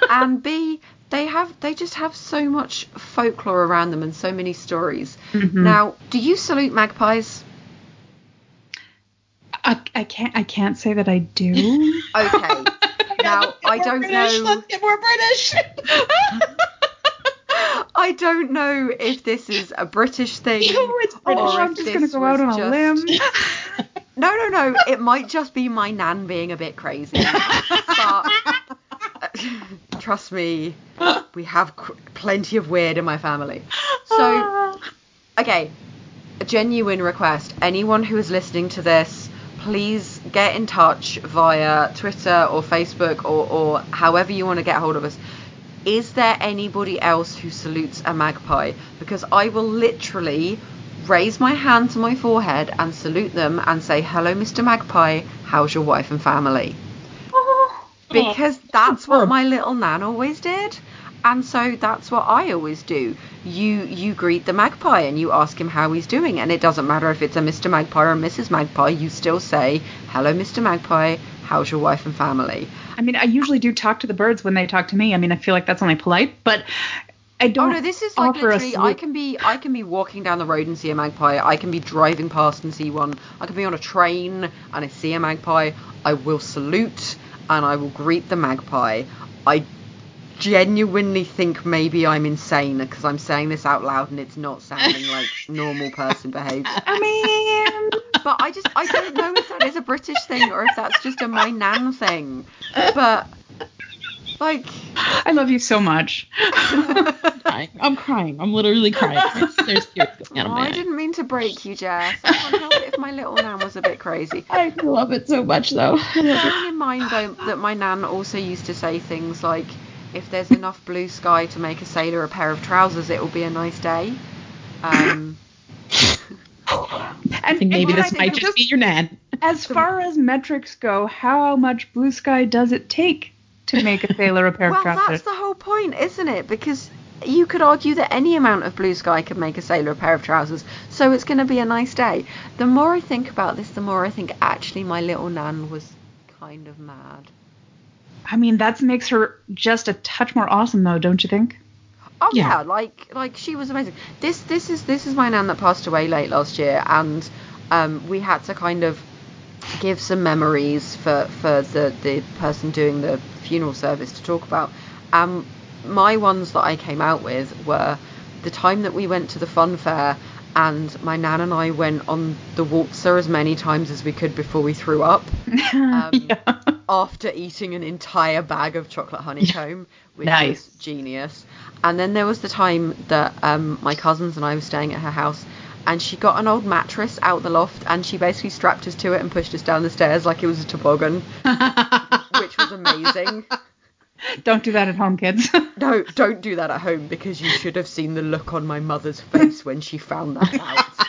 and b they have they just have so much folklore around them and so many stories. Mm-hmm. Now, do you salute magpies? I, I can't I can't say that I do. Okay. now I don't British, know. Let's get more British. I don't know if this is a British thing. Oh, it's or British. oh, I'm just gonna go out on a limb. No, no, no. It might just be my nan being a bit crazy. but trust me, we have cr- plenty of weird in my family. So, okay, a genuine request. Anyone who is listening to this, please get in touch via Twitter or Facebook or, or however you want to get hold of us. Is there anybody else who salutes a magpie? Because I will literally raise my hand to my forehead and salute them and say, Hello, Mr. Magpie, how's your wife and family? Oh. Because that's what my little nan always did. And so that's what I always do. You you greet the magpie and you ask him how he's doing, and it doesn't matter if it's a Mr. Magpie or a Mrs. Magpie. You still say, "Hello, Mr. Magpie. How's your wife and family?" I mean, I usually do talk to the birds when they talk to me. I mean, I feel like that's only polite, but I Oh don't. Oh no, this is like literally. I can be I can be walking down the road and see a magpie. I can be driving past and see one. I can be on a train and I see a magpie. I will salute and I will greet the magpie. I genuinely think maybe I'm insane because I'm saying this out loud and it's not sounding like normal person behavior. I mean, But I just I don't know if that is a British thing or if that's just a my nan thing. But like I love you so much. crying. I'm crying. I'm literally crying. There's, there's tears going oh, I eye. didn't mean to break you, Jess. I can't help it if my little nan was a bit crazy. I love it so much, though. I love it. Bearing in mind though that my nan also used to say things like, "If there's enough blue sky to make a sailor a pair of trousers, it will be a nice day." Um, And, I think maybe and this might think just be your nan. As far as metrics go, how much blue sky does it take to make a sailor a pair well, of trousers? Well, that's the whole point, isn't it? Because you could argue that any amount of blue sky could make a sailor a pair of trousers, so it's going to be a nice day. The more I think about this, the more I think actually my little nan was kind of mad. I mean, that makes her just a touch more awesome, though, don't you think? Oh Yeah. yeah. like like she was amazing. This this is this is my nan that passed away late last year, and um, we had to kind of give some memories for for the the person doing the funeral service to talk about. Um, my ones that I came out with were the time that we went to the fun fair. And my nan and I went on the waltzer as many times as we could before we threw up Um, after eating an entire bag of chocolate honeycomb, which Nice. was genius. And then there was the time that um, my cousins and I were staying at her house, and she got an old mattress out the loft, and she basically strapped us to it and pushed us down the stairs like it was a toboggan, which was amazing. Don't do that at home, kids. No, don't do that at home because you should have seen the look on my mother's face when she found that out.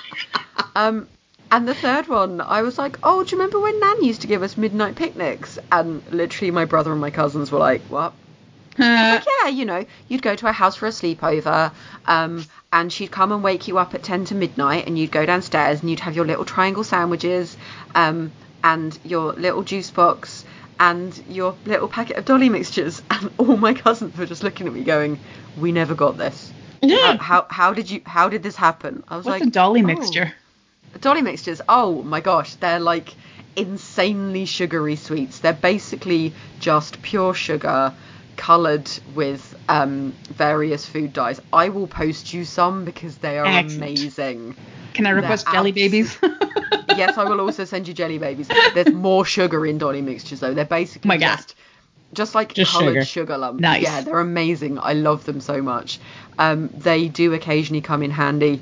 Um, and the third one, I was like, oh, do you remember when Nan used to give us midnight picnics? And literally, my brother and my cousins were like, what? Like, yeah, you know, you'd go to her house for a sleepover, um, and she'd come and wake you up at 10 to midnight, and you'd go downstairs and you'd have your little triangle sandwiches, um, and your little juice box, and your little packet of dolly mixtures. And all my cousins were just looking at me going, we never got this. How, Yeah. how, how did you, how did this happen? I was What's like, a dolly "Oh." mixture? Dolly mixtures. Oh my gosh, they're like insanely sugary sweets. They're basically just pure sugar coloured with um, various food dyes. I will post you some because they are Excellent. amazing. Can I request They're jelly abs- babies? yes, I will also send you jelly babies. There's more sugar in Dolly mixtures though. They're basically Oh my God. just just like Just coloured sugar. sugar. lumps. Nice. Yeah, they're amazing. I love them so much. Um, they do occasionally come in handy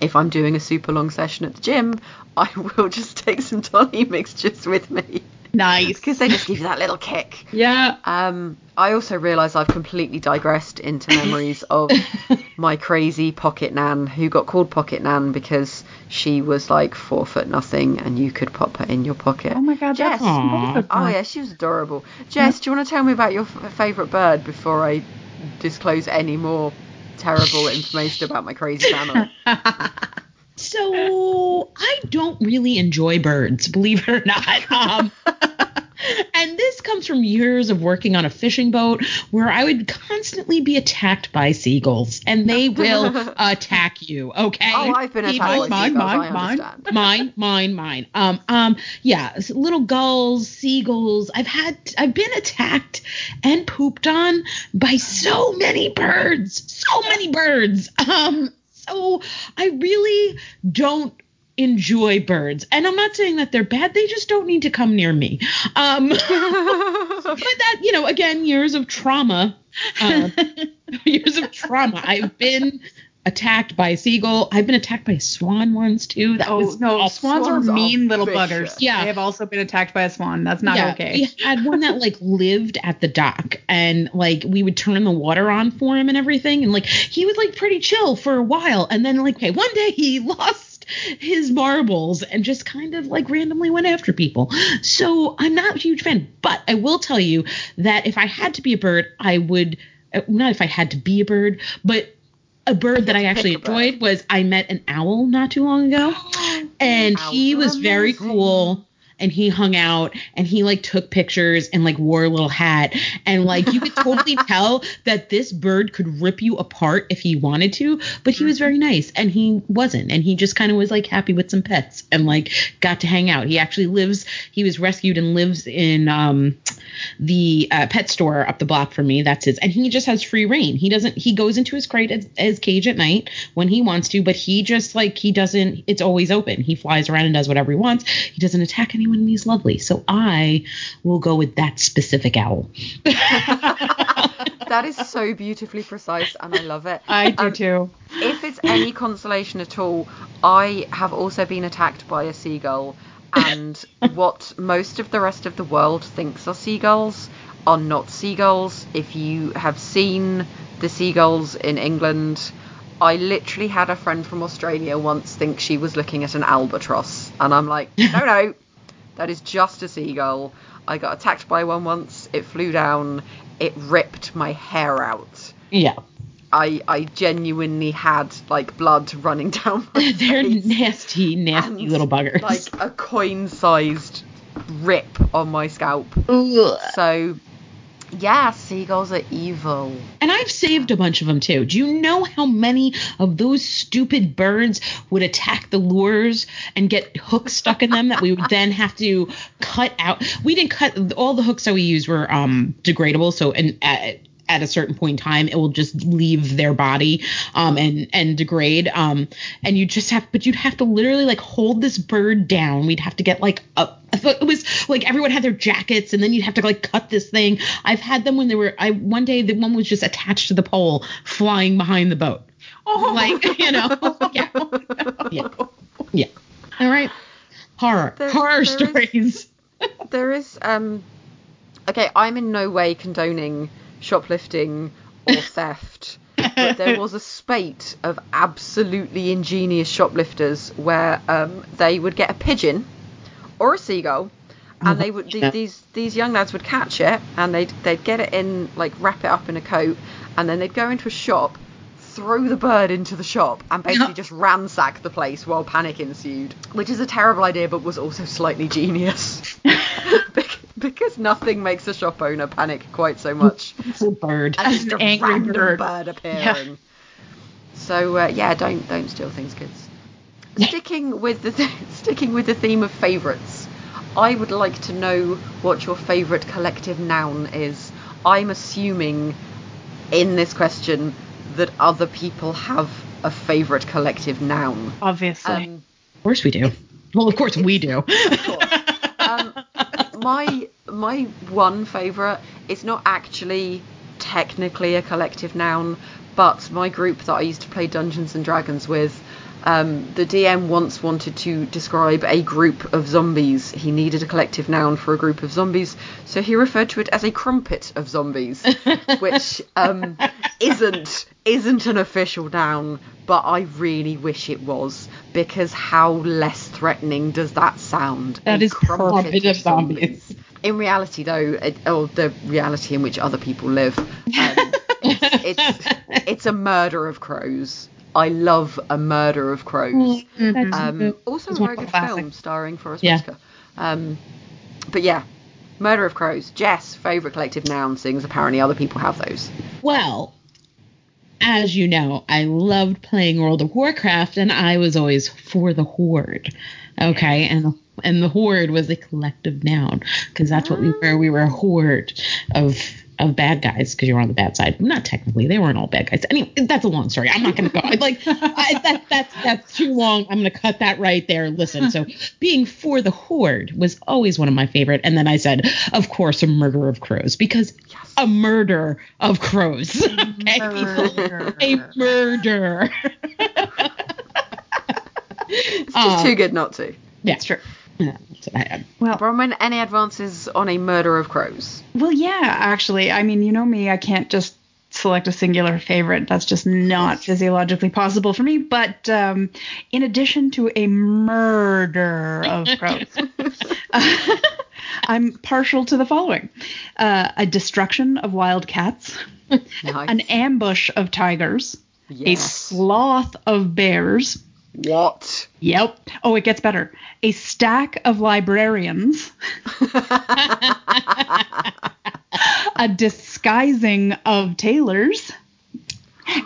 if I'm doing a super long session at the gym. I will just take some Dolly mixtures with me nice. because they just give you that little kick. Yeah. Um, I also realise I've completely digressed into memories of my crazy pocket nan who got called pocket nan because she was like four foot nothing and you could pop her in your pocket. Oh my god, Jess. Oh yeah, she was adorable. Jess, do you want to tell me about your f- favourite bird before I disclose any more terrible information about my crazy family? So I don't really enjoy birds, believe it or not. Um, and this comes from years of working on a fishing boat where I would constantly be attacked by seagulls, and they will attack you. Okay. Oh, I've been People- attacked by Mine, seagulls. mine, mine. mine mine mine um um yeah little gulls seagulls i've had i've been attacked and pooped on by so many birds so many birds um so i really don't enjoy birds. And i'm not saying that they're bad they just don't need to come near me. Um but that you know again years of trauma. Uh, years of trauma. I've been attacked by a seagull i've been attacked by a swan once too that Oh was no, awful. swans are Swans are mean little vicious. buggers. Yeah. They have also been attacked by a swan. That's not yeah, okay. We had one that like lived at the dock and like we would turn the water on for him and everything and like he was like pretty chill for a while and then like okay one day he lost his marbles and just kind of like randomly went after people. So I'm not a huge fan, but I will tell you that if I had to be a bird, I would uh, not if I had to be a bird, but a bird that I actually pick a bird. enjoyed was I met an owl not too long ago. And he was very cool and he hung out and he like took pictures and like wore a little hat. And like you could totally tell that this bird could rip you apart if he wanted to but he was very nice and he wasn't. And he just kind of was like happy with some pets and like got to hang out. He actually lives he was rescued and lives in um the uh, pet store up the block from me. That's his and he just has free reign. He doesn't he goes into his crate his, his cage at night when he wants to but he just like he doesn't it's always open. He flies around and does whatever he wants. He doesn't attack anyone and he's lovely so i will go with that specific owl that is so beautifully precise and I love it. I do Um, too. if it's any consolation at all, I have also been attacked by a seagull, and what most of the rest of the world thinks are seagulls are not seagulls. If you have seen the seagulls in England, I literally had a friend from Australia once think she was looking at an albatross, and I'm like, no, no, that is just a seagull. I got attacked by one once. It flew down. It ripped my hair out. yeah I I genuinely had like blood running down my they're face. nasty nasty and, little buggers Like a coin-sized rip on my scalp. So, yeah, seagulls are evil. And I've saved a bunch of them too. Do you know how many of those stupid birds would attack the lures and get hooks stuck in them that we would then have to cut out? We didn't cut all the hooks that we used were um degradable, so and at, at a certain point in time it will just leave their body um and and degrade um and you just have but you'd have to literally like hold this bird down. We'd have to get like a it was like everyone had their jackets and then you'd have to like cut this thing. I've had them when they were I one day the one was just attached to the pole flying behind the boat. Oh, Like, you know. yeah. Yeah. Yeah. All right. Horror. There- Horror there is- stories. There is um okay, I'm in no way condoning shoplifting or theft. But there was a spate of absolutely ingenious shoplifters where um, they would get a pigeon or a seagull, and they would these these young lads would catch it and they'd they'd get it in like wrap it up in a coat, and then they'd go into a shop, throw the bird into the shop, and basically just ransacked the place while panic ensued, which is a terrible idea but was also slightly genius. Because nothing makes a shop owner panic quite so much It's a bird. as just a An angry random bird. bird, appearing. So uh, yeah, don't don't steal things, kids. Sticking with the th- sticking with the theme of favourites, I would like to know what your favourite collective noun is. I'm assuming in this question that other people have a favourite collective noun. obviously. Um, Of course we do. Well, of course we do. um, my my one favourite is not actually technically a collective noun, but my group that I used to play Dungeons and Dragons with, um, the DM once wanted to describe a group of zombies. He needed a collective noun for a group of zombies, so he referred to it as a crumpet of zombies, which um, isn't isn't an official noun, but I really wish it was because how less threatening does that sound? That A is crumpet of zombies. In reality, though, it, or the reality in which other people live, um, it's, it's it's a murder of crows. I love a murder of crows. That's- Um, also a very good classic. film starring Forest Yeah. Whitaker. Um, but yeah, Murder of Crows. Jess, favourite collective noun sings. Apparently, other people have those. Well, as you know, I loved playing World of Warcraft, and I was always for the Horde. Okay, and and the Horde was a collective noun because that's what we were. We were a horde of of bad guys because you were on the bad side. Not technically, they weren't all bad guys. Anyway, that's a long story. I'm not going to go. Like I, that, that's that's too long. I'm going to cut that right there. Listen, so being for the Horde was always one of my favorite, and then I said, of course, a murder of crows because a murder of crows. Okay, people, a murder. It's just Um, too good not to. yeah, it's true. Yeah, so I- well, Bronwyn, any advances on a Murder of Crows? well, yeah, actually. I mean, you know me. I can't just select a singular favorite. That's just not physiologically possible for me. But um, in addition to a murder of crows, I'm partial to the following: uh, a destruction of wild cats, Nice. an ambush of tigers, a sloth of bears. What? Yep. Oh, it gets better. A stack of librarians. a disguising of tailors.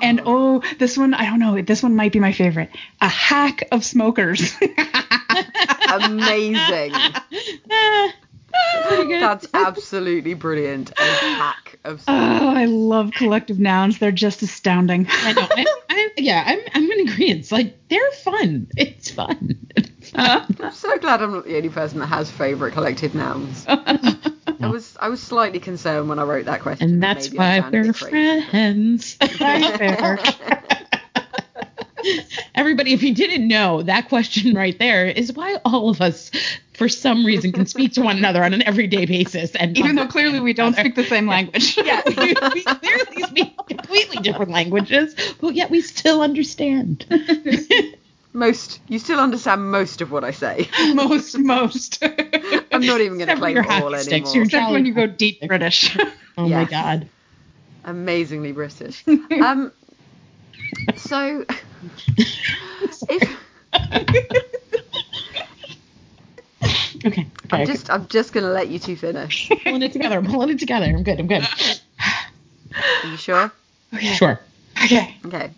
And oh, this one, I don't know, this one might be my favorite. A hack of smokers. Amazing. Oh Pretty good. That's absolutely brilliant. A hack of. oh, I love collective nouns. They're just astounding. I know. I, I, yeah, I'm I'm in agreement. Like they're fun. It's fun. I'm so glad I'm not the only person that has favourite collective nouns. I was I was slightly concerned when I wrote that question. and that's Maybe I why sounded a we're friends. Right there. Everybody, if you didn't know, that question right there is why all of us, for some reason, can speak to one another on an everyday basis. And Even though clearly we don't speak the same language. yeah, we, we clearly speak completely different languages, but yet we still understand. Most you still understand most of what I say. most, most. I'm not even going to Except for claim your it all hacky sticks, anymore. your Except when you go deep British. Oh my god. Amazingly British. Um. So, if Okay. Okay. I'm just I'm just gonna let you two finish. pulling it together. I'm pulling it together. I'm good. I'm good. Are you sure? Sure. Okay. Okay.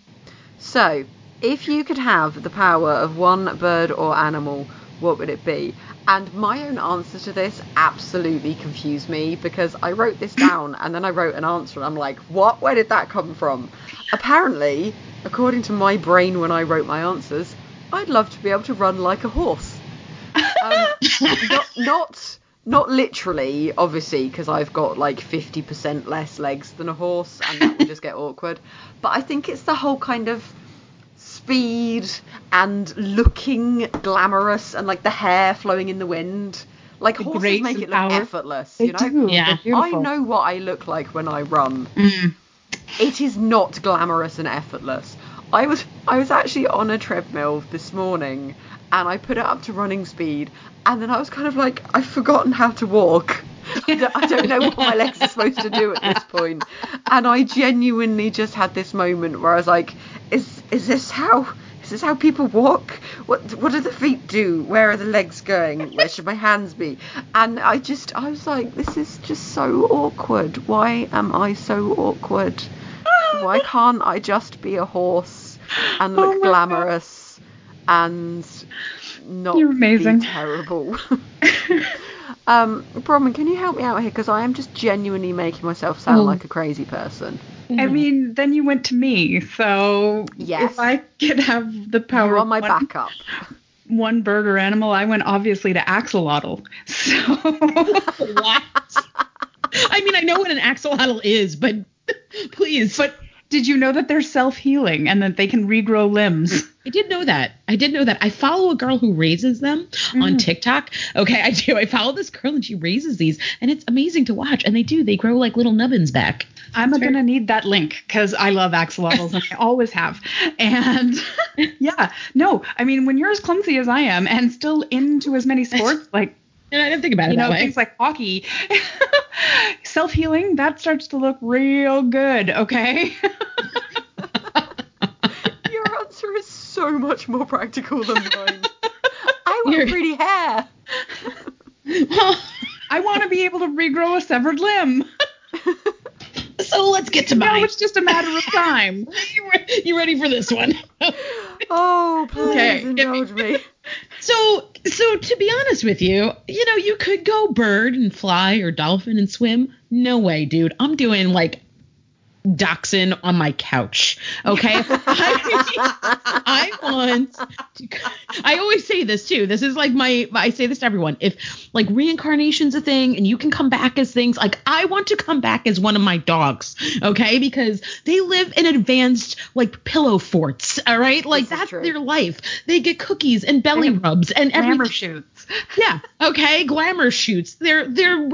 So, if you could have the power of one bird or animal, what would it be? And my own answer to this absolutely confused me because I wrote this down and then I wrote an answer and I'm like, what? Where did that come from? Apparently, according to my brain when I wrote my answers, I'd love to be able to run like a horse. Um, not, not not literally, obviously, because I've got like 50% less legs than a horse, and that would just get awkward. But I think it's the whole kind of speed and looking glamorous, and like the hair flowing in the wind. Like The horses make it look power. effortless, They you know. do. Yeah. I know what I look like when I run. Mm. It is not glamorous and effortless. I was I was actually on a treadmill this morning and I put it up to running speed and then I was kind of like I've forgotten how to walk. I don't, I don't know what my legs are supposed to do at this point. And I genuinely just had this moment where I was like, is is this how is this how people walk? What what do the feet do? Where are the legs going? Where should my hands be? And I just I was like, this is just so awkward. Why am I so awkward? Why can't I just be a horse and Oh look my glamorous and not You're amazing. be terrible? um, Bronwyn, can you help me out here? Because I am just genuinely making myself sound Oh. like a crazy person. I mm-hmm. mean, then you went to me. So Yes. if I could have the power You are of my one, backup. one bird or animal, I went obviously to axolotl. So what? I mean, I know what an axolotl is, but please. But did you know that they're self healing and that they can regrow limbs? I did know that. I did know that. I follow a girl who raises them on mm. TikTok. Okay, I do. I follow this girl and she raises these, and it's amazing to watch. And they do. They grow like little nubbins back. I'm gonna need that link because I love axolotls and I always have. And yeah, no, I mean when you're as clumsy as I am and still into as many sports, like And I didn't think about it you know way. things like hockey, self healing, that starts to look real good. Okay. Your answer is so much more practical than mine. I want You're- pretty hair. I want to be able to regrow a severed limb. so let's get to No, mine. it's just a matter of time. you, re- you ready for this one? Oh, please Okay. indulge me. So, so to be honest with you, you know, you could go bird and fly or dolphin and swim. No way, dude. I'm doing like dachshund on my couch. Okay. I, I want. To, I always say this too. This is like my. I say this to everyone. If like reincarnation's a thing and you can come back as things, like I want to come back as one of my dogs. Okay, because they live in advanced like pillow forts. All right, like that's true. their life. They get cookies and belly rubs and Glamour shoots. Yeah. Okay. Glamour shoots. They're they're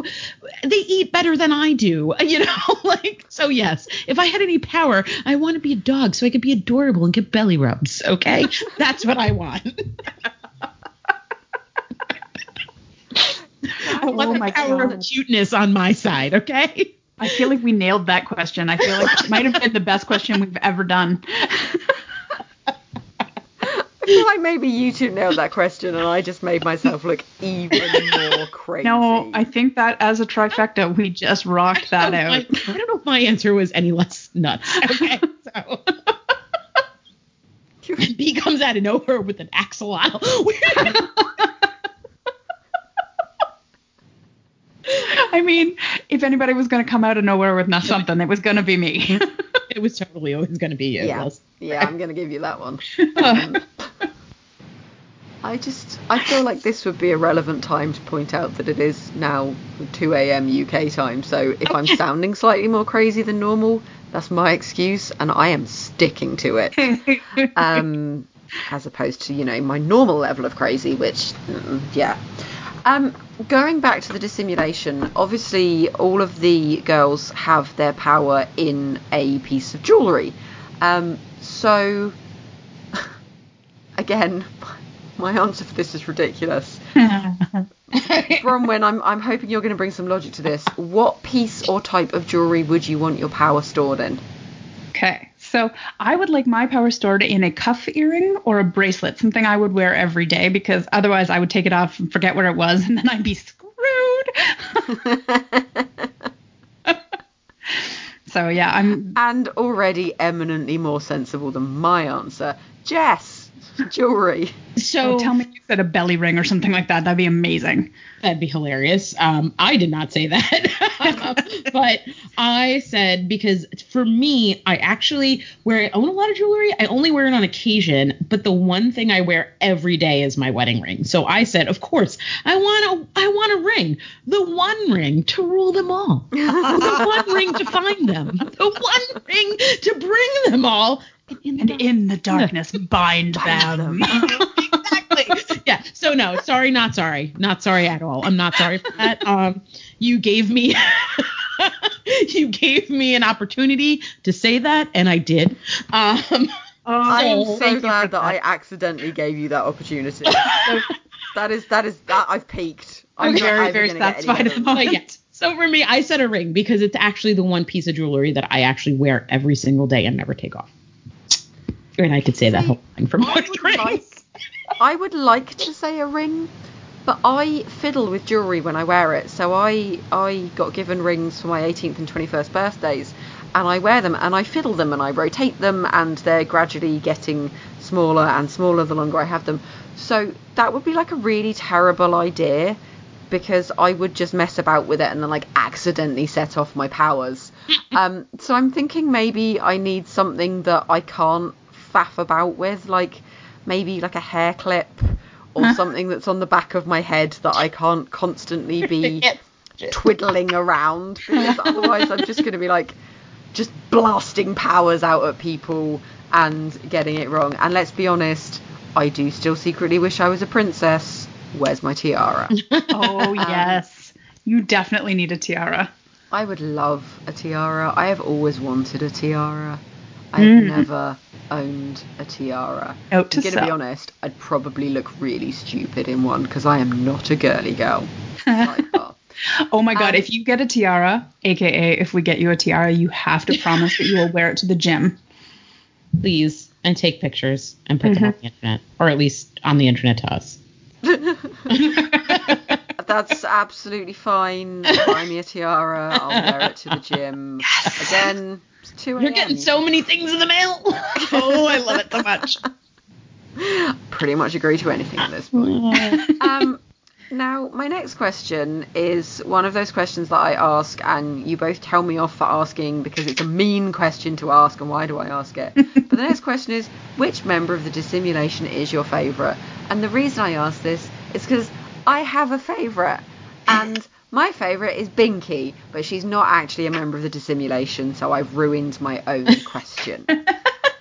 they eat better than I do. You know, like so. Yes. If I had any power, I want to be a dog so I could be adorable and get belly rubs. Okay. That's what I want. I want Oh the my power God. of cuteness on my side. Okay. I feel like we nailed that question. I feel like it might have been the best question we've ever done. I feel like maybe you two nailed that question and I just made myself look even more crazy. No, I think that as a trifecta, we just rocked that I, out. I don't know if my answer was any less nuts. Okay. So. B comes out of nowhere with an axolotl. I mean, if anybody was going to come out of nowhere with not something, it was going to be me. it was totally always going to be you. Yeah, Liz. Yeah, I'm gonna give you that one. Um, I just, I feel like this would be a relevant time to point out that it is now 2 a.m. UK time. So if I'm sounding slightly more crazy than normal, that's my excuse, and I am sticking to it. um, as opposed to you know my normal level of crazy, which mm, yeah. Um, going back to the dissimulation, obviously all of the girls have their power in a piece of jewellery. Um, so again, my answer for this is ridiculous. Bronwyn, I'm I'm hoping you're going to bring some logic to this. What piece or type of jewellery would you want your power stored in? Okay, So I would like my power stored in a cuff earring or a bracelet, something I would wear every day because otherwise I would take it off and forget where it was and then I'd be screwed. So yeah, I'm and already eminently more sensible than my answer. Jess, jewelry. So oh, tell me you said a belly ring or something like that. That'd be amazing. That'd be hilarious. Um, I did not say that, but I said because for me, I actually wear I own a lot of jewelry. I only wear it on occasion, but the one thing I wear every day is my wedding ring. So I said, of course, I want a I want a ring, the one ring to rule them all, the one ring to find them, the one ring to bring them all. And in, and the, in the darkness, bind, them. them. exactly. Yeah. So no, sorry, not sorry, not sorry at all. I'm not sorry for that. Um, you gave me, you gave me an opportunity to say that, and I did. Um, Oh, I'm so glad that, that, I accidentally gave you that opportunity. so that is that is that I've peaked. I'm, I'm very very satisfied at the moment. Yeah. So for me, I said a ring because it's actually the one piece of jewelry that I actually wear every single day and never take off. And I could say See, that whole thing from one ring. Like, I would like to say a ring, but I fiddle with jewelry when I wear it. So I I got given rings for my 18th and 21st birthdays, and I wear them and I fiddle them and I rotate them, and they're gradually getting smaller and smaller the longer I have them. So that would be like a really terrible idea because I would just mess about with it and then like accidentally set off my powers. um, so I'm thinking maybe I need something that I can't faff about with, like maybe like a hair clip or something that's on the back of my head that I can't constantly be twiddling around because otherwise I'm just going to be like just blasting powers out at people and getting it wrong. And let's be honest, I do still secretly wish I was a princess. Where's my tiara? oh, um, yes. You definitely need a tiara. I would love a tiara. I have always wanted a tiara. I've mm. never owned a tiara. Out to I'm going to be honest, I'd probably look really stupid in one because I am not a girly girl. oh my god, um, if you get a tiara, aka if we get you a tiara, you have to promise that you will wear it to the gym. Please, and take pictures and put mm-hmm. them on the internet, or at least on the internet to us. That's absolutely fine. Buy me a tiara. I'll wear it to the gym. Yes. Again, You're getting so many things in the mail. oh, I love it so much. Pretty much agree to anything at this point. um, now, my next question is one of those questions that I ask, and you both tell me off for asking because it's a mean question to ask, and why do I ask it? but the next question is which member of the dissimulation is your favourite? And the reason I ask this is because I have a favourite, and my favourite is Binky, but she's not actually a member of the dissimulation, so I've ruined my own question.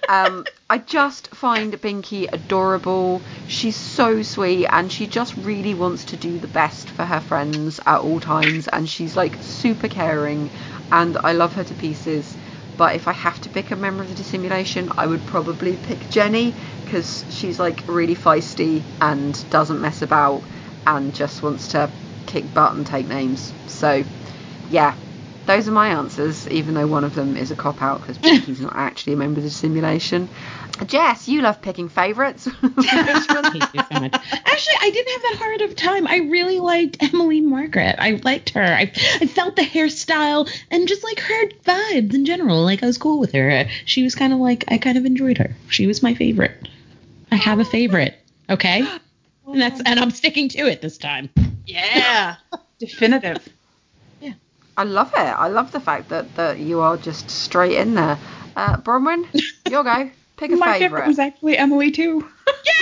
um, I just find Binky adorable. She's so sweet, and she just really wants to do the best for her friends at all times, and she's like super caring, and I love her to pieces. But if I have to pick a member of the dissimulation, I would probably pick Jenny because she's like really feisty and doesn't mess about and just wants to kick butt and take names. So, yeah, those are my answers, even though one of them is a cop out because he's not actually a member of the simulation. Jess, you love picking favourites. Thank you so much. Actually, I didn't have that hard of time. I really liked Emily Margaret. I liked her. I, I felt the hairstyle and just like her vibes in general. Like I was cool with her. She was kind of like I kind of enjoyed her. She was my favorite. I have a favorite. Okay. And that's and I'm sticking to it this time. Yeah. Definitive. Yeah. I love it. I love the fact that, that you are just straight in there. Uh, Bronwyn, your go. Pick a My favorite. was actually Emily too. Yay!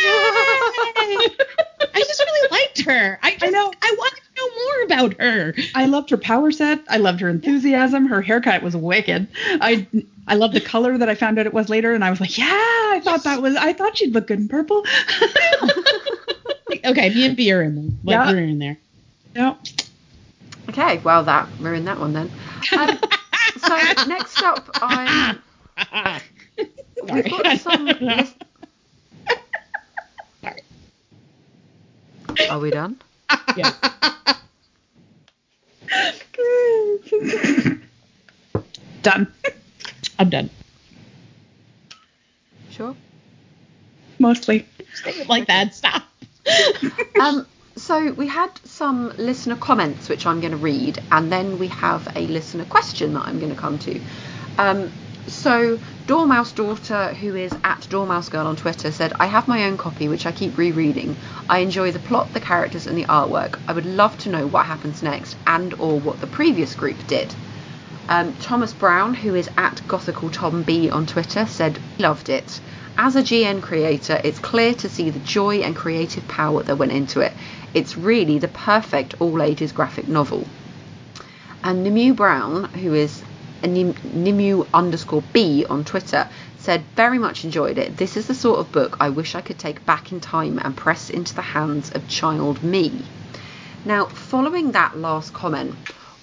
I just really liked her. I, just, I know. I wanted to know more about her. I loved her power set. I loved her enthusiasm. Her haircut was wicked. I I love the color that I found out it was later, and I was like, yeah, I thought that was. I thought she'd look good in purple. okay, me and B are in there. Like yeah. we're in there. Yep. Okay, well that we're in that one then. Um, so next up, I'm. We've got some. List- Are we done? Yeah. done. I'm done. Sure. Mostly. like that. Stop. Um, so we had some listener comments which I'm going to read, and then we have a listener question that I'm going to come to. Um, so Dormouse Daughter, who is at Dormouse Girl on Twitter, said, "I have my own copy which I keep rereading. I enjoy the plot, the characters, and the artwork. I would love to know what happens next, and or what the previous group did." Um, Thomas Brown, who is at Gothical Tom B on Twitter, said, "Loved it." As a GN creator, it's clear to see the joy and creative power that went into it. It's really the perfect all ages graphic novel. And Nimue Brown, who is Nimue underscore B on Twitter, said, Very much enjoyed it. This is the sort of book I wish I could take back in time and press into the hands of child me. Now, following that last comment,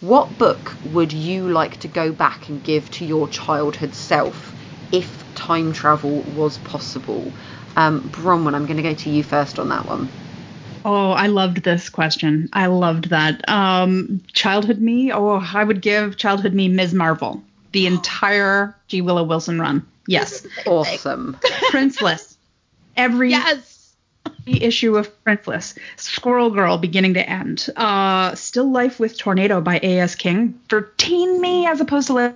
what book would you like to go back and give to your childhood self if time travel was possible? Um, Bronwyn, I'm going to go to you first on that one. Oh, I loved this question. I loved that. Um, childhood me. Oh, I would give childhood me Ms. Marvel, the entire G. Willow Wilson run. Yes, Awesome. Princeless. Every Yes. issue of Princeless. Squirrel Girl, beginning to end. Uh, Still Life with Tornado by A.S. King for teen me, as opposed to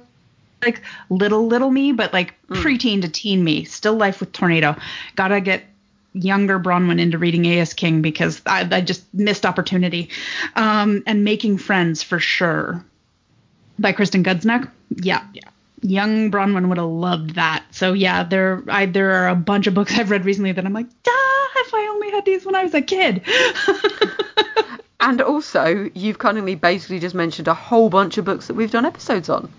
like, little little me, but like preteen to teen me. Still Life with Tornado. Gotta get younger Bronwyn into reading A.S. King because I, I just missed opportunity. Um, and Making Friends for sure by Kristen Gudsnuk. Yeah. Yeah. Young Bronwyn would have loved that. So yeah, there I there are a bunch of books I've read recently that I'm like, ah, if I only had these when I was a kid. and also, you've cunningly basically just mentioned a whole bunch of books that we've done episodes on.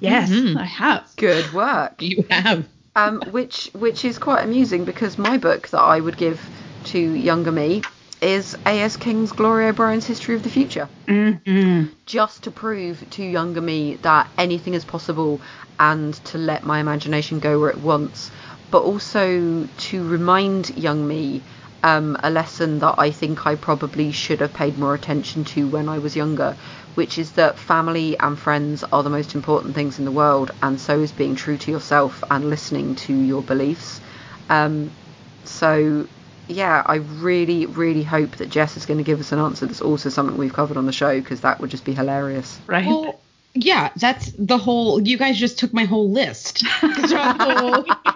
Yes, Mhm. I have. Good work. You have. um, which which is quite amusing because my book that I would give to younger me is A.S. King's Gloria O'Brien's History of the Future, Mm-hmm. just to prove to younger me that anything is possible and to let my imagination go where it wants, but also to remind young me um, a lesson that I think I probably should have paid more attention to when I was younger, which is that family and friends are the most important things in the world, and so is being true to yourself and listening to your beliefs. Um, so, yeah, I really, really hope that Jess is going to give us an answer that's also something we've covered on the show because that would just be hilarious. Right. Well, yeah, that's the whole. You guys just took my whole list.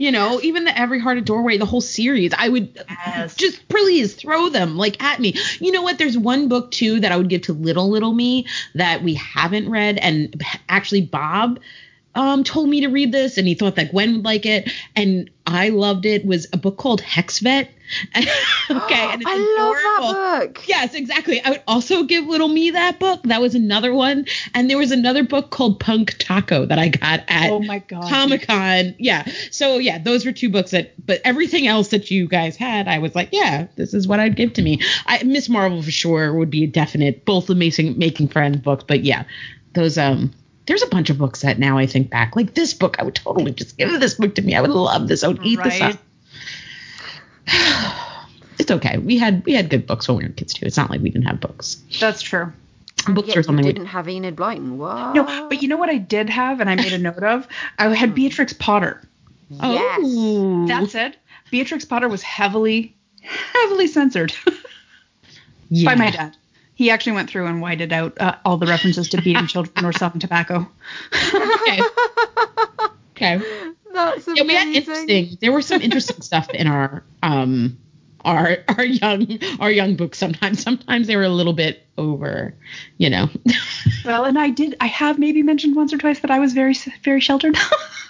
You know, even the Every Heart a Doorway, the whole series, I would Yes. just please throw them like at me. You know what? There's one book too that I would give to little little me that we haven't read, and actually Bob um told me to read this, and he thought that Gwen would like it, and I loved it. Was a book called Hex Vet. okay, and it's I love that book. Yes, exactly. I would also give little me that book. That was another one. And there was another book called Punk Taco that I got at oh my god. Comic Con. Yeah. So yeah, those were two books that but everything else that you guys had, I was like, yeah, this is what I'd give to me. I Miss Marvel for sure would be a definite both amazing making friends books, but yeah, those um there's a bunch of books that now I think back. Like this book, I would totally just give this book to me. I would love this. I would eat this up. It's okay. We had we had good books when we were kids too. It's not like we didn't have books. That's true. Books Yet are you something we didn't have Enid Blyton. What? No, but you know what I did have and I made a note of? I had mm. Beatrix Potter. yes. Oh. That said, Beatrix Potter was heavily, heavily censored yeah. by my dad. He actually went through and whited out uh, all the references to beating children or selling tobacco. Okay. okay. That's amazing. Yeah, we had interesting. There were some interesting stuff in our um our our young our young books. Sometimes sometimes they were a little bit over, you know. Well, and I did. I have maybe mentioned once or twice that I was very, very sheltered.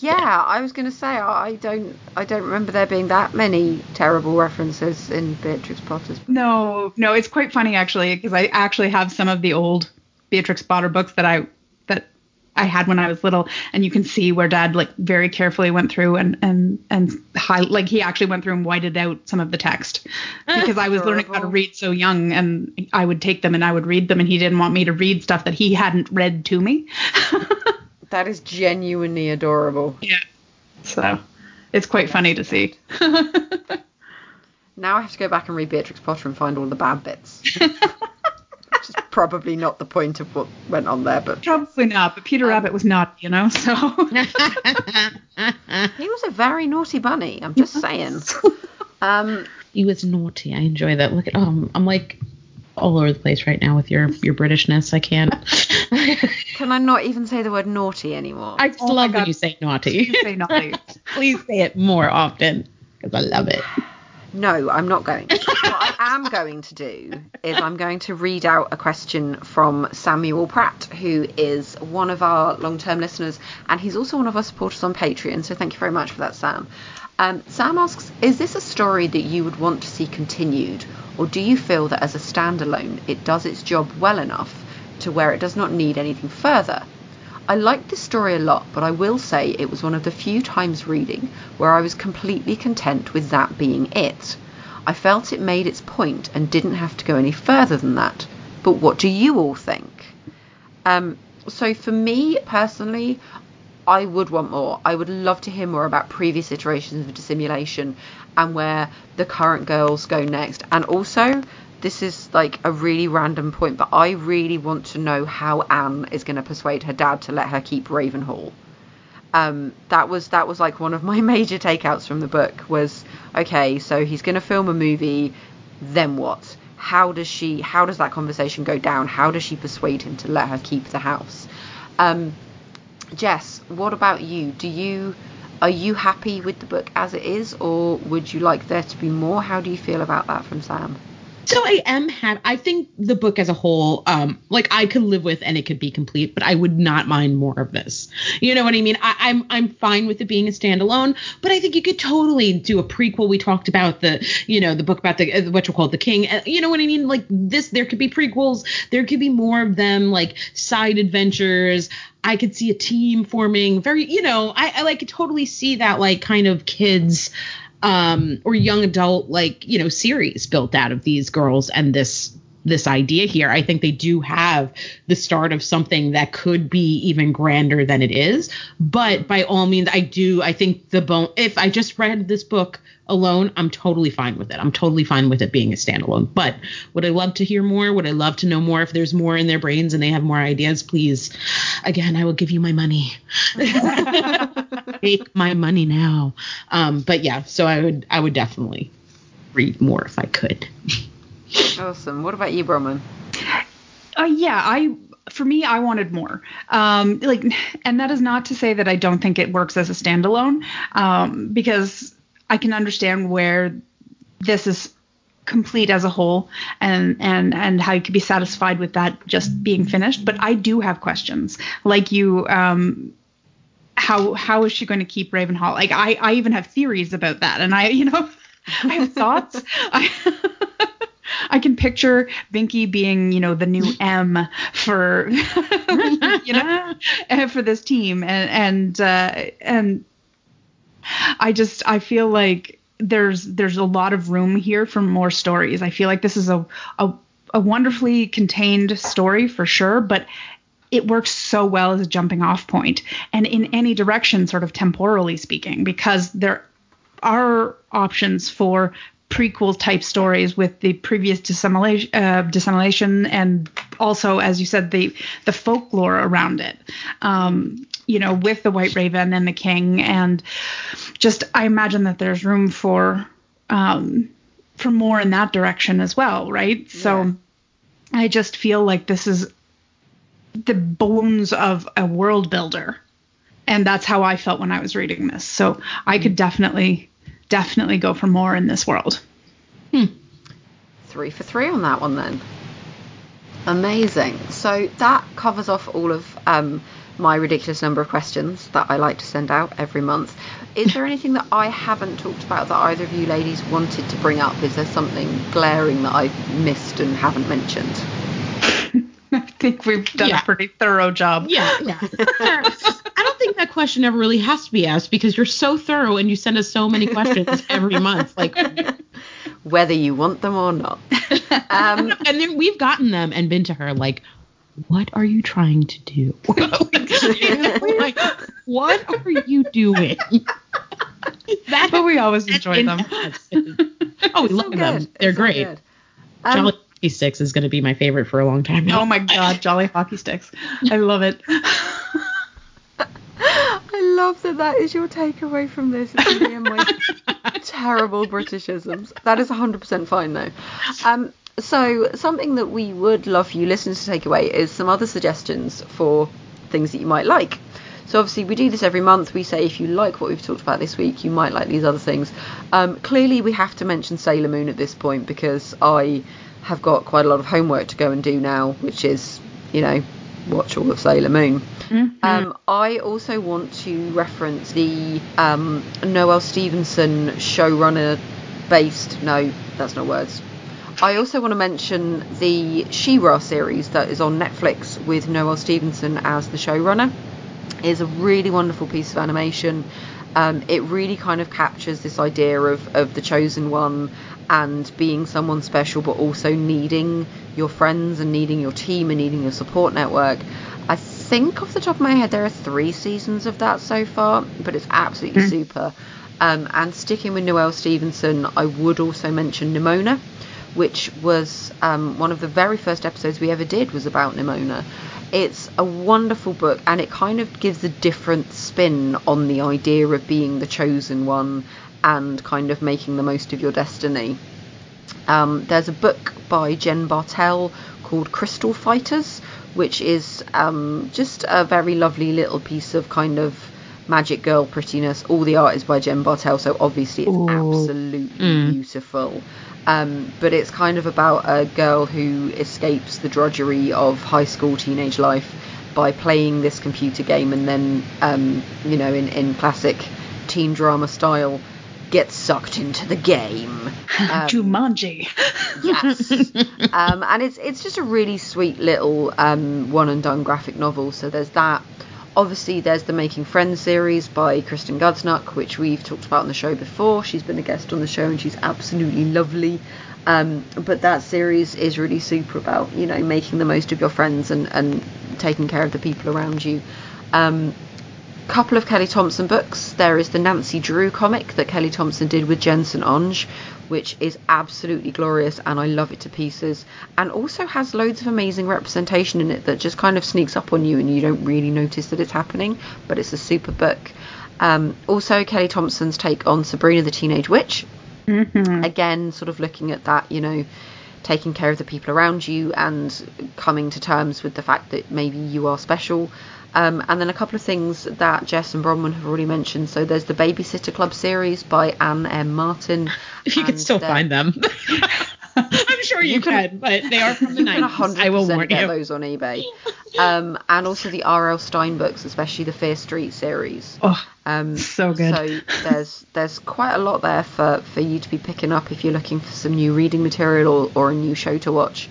Yeah, I was going to say I I don't I don't remember there being that many terrible references in Beatrix Potter's. Book. no, no, it's quite funny actually because I actually have some of the old Beatrix Potter books that I that I had when I was little, and you can see where Dad like very carefully went through and and and high, like he actually went through and whited out some of the text because I was learning how to read so young, and I would take them and I would read them, and he didn't want me to read stuff that he hadn't read to me. That is genuinely adorable. yeah, so it's quite funny to see. Now I have to go back and read Beatrix Potter and find all the bad bits. Which is Probably not the point of what went on there, but Probably not, but Peter Rabbit was not, you know. So he was a very naughty bunny. I'm just saying. Um, he was naughty. I enjoy that. Look at oh, I'm, I'm like all over the place right now with your your Britishness. I can't. can I not even say the word naughty anymore? I Oh love when you say naughty. say naughty. Please say it more often because I love it. No, I'm not going. what I am going to do is I'm going to read out a question from Samuel Pratt, who is one of our long term listeners, and he's also one of our supporters on Patreon. So thank you very much for that, Sam. Um, Sam asks Is this a story that you would want to see continued, or do you feel that as a standalone it does its job well enough to where it does not need anything further? I liked this story a lot, but I will say it was one of the few times reading where I was completely content with that being it. I felt it made its point and didn't have to go any further than that. But what do you all think? Um, so for me personally, I would want more. I would love to hear more about previous iterations of dissimulation and where the current girls go next. And also, this is like a really random point, but I really want to know how Anne is going to persuade her dad to let her keep Ravenhall. Um, that was that was like one of my major takeouts from the book was okay, so he's going to film a movie, then what? How does she? How does that conversation go down? How does she persuade him to let her keep the house? Um, Jess, what about you? Do you are you happy with the book as it is, or would you like there to be more? How do you feel about that from Sam? So I am have I think the book as a whole, um, like I could live with and it could be complete, but I would not mind more of this. You know what I mean? I, I'm I'm fine with it being a standalone, but I think you could totally do a prequel. We talked about the, you know, the book about the uh, what you call the king. Uh, you know what I mean? Like this, there could be prequels. There could be more of them, like side adventures. I could see a team forming. Very, you know, I, I like could totally see that like kind of kids um or young adult like you know series built out of these girls and this this idea here i think they do have the start of something that could be even grander than it is. But by all means i do i think the bone if i just read this book alone i'm totally fine with it. I'm totally fine with it being a standalone. But would i love to hear more? Would i love to know more? If there's more in their brains and they have more ideas please again i will give you my money. Take my money now. Um but yeah so i would i would definitely read more if i could Awesome. What about you, Bronwyn? Uh, yeah, I for me, I wanted more. Um, like, and that is not to say that I don't think it works as a standalone, um, because I can understand where this is complete as a whole and and and how you could be satisfied with that just being finished but i do have questions like you um how how is she going to keep ravenhall like i i even have theories about that and i you know i have thoughts i I can picture Binky being, you know, the new M for, you know, eh, for this team, and and uh, and I just I feel like there's there's a lot of room here for more stories. I feel like this is a a, a wonderfully contained story for sure, but it works so well as a jumping off point and in any direction, sort of temporally speaking, because there are options for prequel type stories with the previous dissimulation, uh, dissimulation and also, as you said, the the folklore around it. Um, you know, with the White Raven and the King, and just I imagine that there's room for um, for more in that direction as well, right? So I just feel like this is the bones of a world builder. And that's how I felt when I was reading this. So I could definitely, definitely go for more in this world. Three for three on that one then. Amazing. So that covers off all of um, my ridiculous number of questions that I like to send out every month. Is there anything that I haven't talked about that either of you ladies wanted to bring up? Is there something glaring that I've missed and haven't mentioned? I think we've done Yeah. a pretty thorough job. Yeah, yeah. I don't think that question ever really has to be asked because you're so thorough and you send us so many questions every month. Like, Whether you want them or not. Um, and then we've gotten them and been to her like, "What are you trying to do? like, what are you doing?" That But we always enjoy them. oh, we love so them. They're It's so great. good. Um, Jolly hockey sticks is going to be my favorite for a long time now. Oh my god, Jolly Hockey Sticks. I love it. I love that that is your takeaway from this. It's me and my terrible Britishisms. That is 100% fine though. Um, so something that we would love for you listeners to take away is some other suggestions for things that you might like. So obviously we do this every month. We say if you like what we've talked about this week, you might like these other things. Um, clearly we have to mention Sailor Moon at this point because I have got quite a lot of homework to go and do now, which is, you know, watch all of Sailor Moon. Um, I also want to reference the um, Noelle Stevenson showrunner based. No, that's not words. I also want to mention the She-Ra series that is on Netflix with Noelle Stevenson as the showrunner. It is a really wonderful piece of animation. Um, it really kind of captures this idea of, of the chosen one and being someone special, but also needing your friends and needing your team and needing your support network. I think off the top of my head there are three seasons of that so far, but it's absolutely super. Um, and sticking with Noelle Stevenson, I would also mention Nimona, which was um, one of the very first episodes we ever did was about Nimona. It's a wonderful book, and it kind of gives a different spin on the idea of being the chosen one and kind of making the most of your destiny. Um, there's a book by Jen Bartel called Crystal Fighters, which is um, just a very lovely little piece of kind of magic girl prettiness. All the art is by Jen Bartel, so obviously it's Ooh. absolutely beautiful. Um, but it's kind of about a girl who escapes the drudgery of high school teenage life by playing this computer game and then, um, you know, in, in classic teen drama style, gets sucked into the game. Um, Jumanji. yes. um, and it's it's just a really sweet little um, one and done graphic novel. So there's that. Obviously, there's the Making Friends series by Kristen Gudsnuk, which we've talked about on the show before. She's been a guest on the show and she's absolutely lovely. Um, but that series is really super about you know making the most of your friends and, and taking care of the people around you. Um, couple of Kelly Thompson books. There is the Nancy Drew comic that Kelly Thompson did with Jenn St-Onge, which is absolutely glorious and I love it to pieces. And also has loads of amazing representation in it that just kind of sneaks up on you and you don't really notice that it's happening, but it's a super book. Um, also, Kelly Thompson's take on Sabrina the Teenage Witch. Again, sort of looking at that, you know, taking care of the people around you and coming to terms with the fact that maybe you are special. Um, and then a couple of things that Jess and Bronwyn have already mentioned. So there's the Babysitter Club series by Anne M. Martin. If you can and still find them. I'm sure you, You can- can, but they are from the You can 90s. I will 100% warn get you. those on eBay. Um, and also the R.L. Stine books, especially the Fear Street series. Oh, Um, So good. So there's there's quite a lot there for, for you to be picking up if you're looking for some new reading material or, or a new show to watch.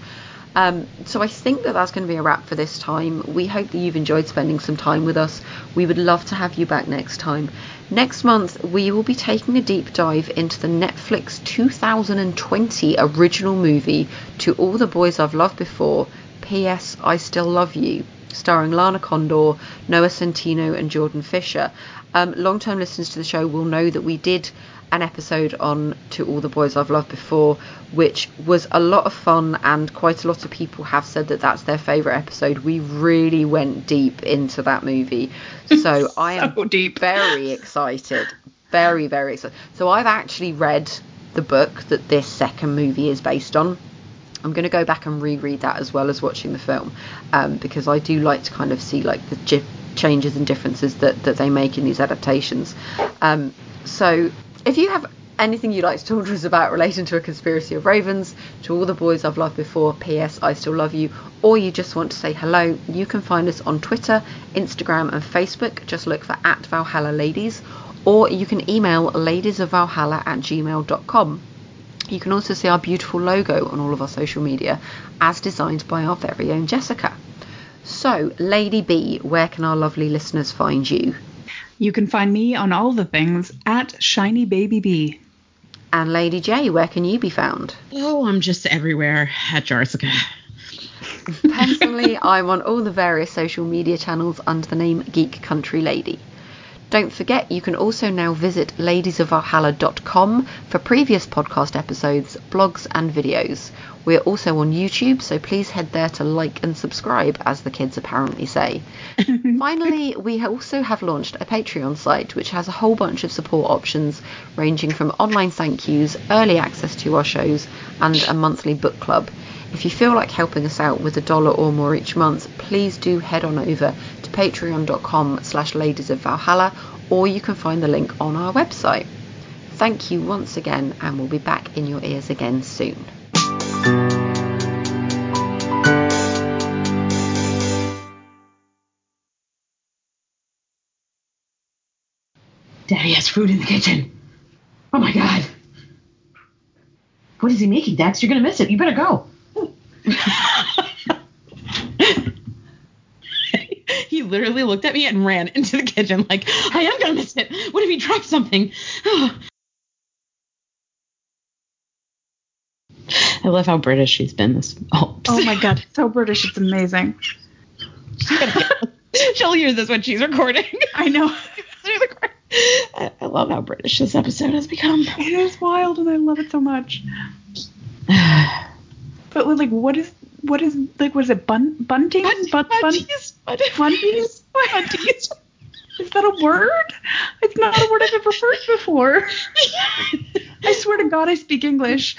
Um, so I think that that's going to be a wrap for this time. We hope that you've enjoyed spending some time with us. We would love to have you back next time. Next month we will be taking a deep dive into the Netflix 2020 original movie To All the Boys I've Loved Before. P.S. I Still Love You starring Lana Condor, Noah Centineo, and Jordan Fisher. Um, Long term listeners to the show will know that we did an episode on To All the Boys I've Loved Before, which was a lot of fun, and quite a lot of people have said that that's their favourite episode. We really went deep into that movie. So I am deep. very excited. Very, very excited. So I've actually read the book that this second movie is based on. I'm going to go back and reread that as well as watching the film um, because I do like to kind of see like the gi- changes and differences that, that they make in these adaptations. Um, so if you have anything you'd like to talk to us about relating to a conspiracy of ravens, to all the boys I've loved before, P.S. I still love you, or you just want to say hello, you can find us on Twitter, Instagram, and Facebook. Just look for at Valhalla Ladies, or you can email ladiesofvalhalla at gmail.com. You can also see our beautiful logo on all of our social media, as designed by our very own Jessica. So, Lady B, where can our lovely listeners find you? You can find me on all the things at Shiny Baby Bee. And Lady J, where can you be found? Oh, I'm just everywhere at Jarsica. Personally, I'm on all the various social media channels under the name Geek Country Lady. Don't forget, you can also now visit ladiesofvalhalla.com for previous podcast episodes, blogs, and videos. We are also on YouTube, so please head there to like and subscribe, as the kids apparently say. Finally, we also have launched a Patreon site which has a whole bunch of support options ranging from online thank yous, early access to our shows, and a monthly book club. If you feel like helping us out with a dollar or more each month, please do head on over to patreon.com slash ladies of Valhalla or you can find the link on our website. Thank you once again and we'll be back in your ears again soon. Daddy has food in the kitchen. Oh my god. What is he making, Dax? You're gonna miss it. You better go. he literally looked at me and ran into the kitchen like, I am gonna miss it. What if he dropped something? I love how British she's been this. Oh, Oh my god, so British, it's amazing. She'll hear this when she's recording. I know. I, I love how British this episode has become. It is wild and I love it so much. But like what is what is like Was it bun bunting Bunt- Bun- bun- bunties, bunt- bunties bunties. is that a word it's not a word I've ever heard before I swear to God I speak English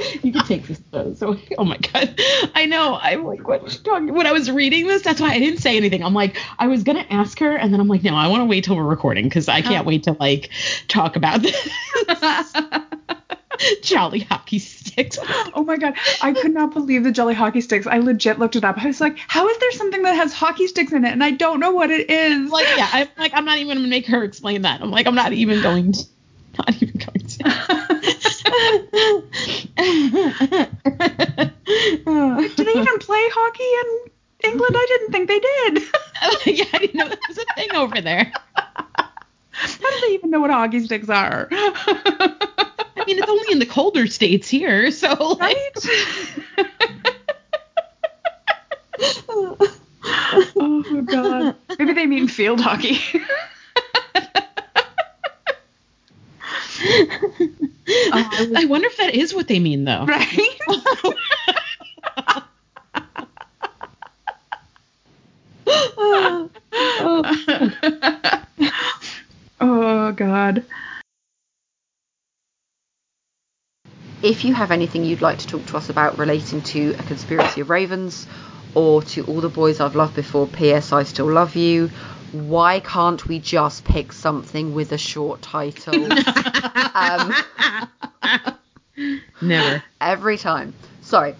you can take this. So, oh my god, I know. I'm like, what you talking? When I was reading this, that's why I didn't say anything. I'm like, I was gonna ask her, and then I'm like, no, I want to wait till we're recording because I can't wait to like talk about this. Jolly hockey sticks. oh my God I could not believe the jelly hockey sticks I legit looked it up I was like how is there something that has hockey sticks in it and I don't know what it is Like, yeah, I'm like, I'm not even gonna make her explain that. I'm like, I'm not even going to. Not even going to. do they even play hockey in England I didn't think they did oh, yeah, I didn't know that was a thing over there. how do they even know what hockey sticks are I mean, it's only in the colder states here, so like, oh god. Maybe they mean field hockey. Oh, I wonder if that is what they mean, though. right? oh god. If you have anything you'd like to talk to us about relating to A Conspiracy of Ravens or to All the Boys I've Loved Before, P.S. I Still Love You, why can't we just pick something with a short title? um, Never. every time. Sorry.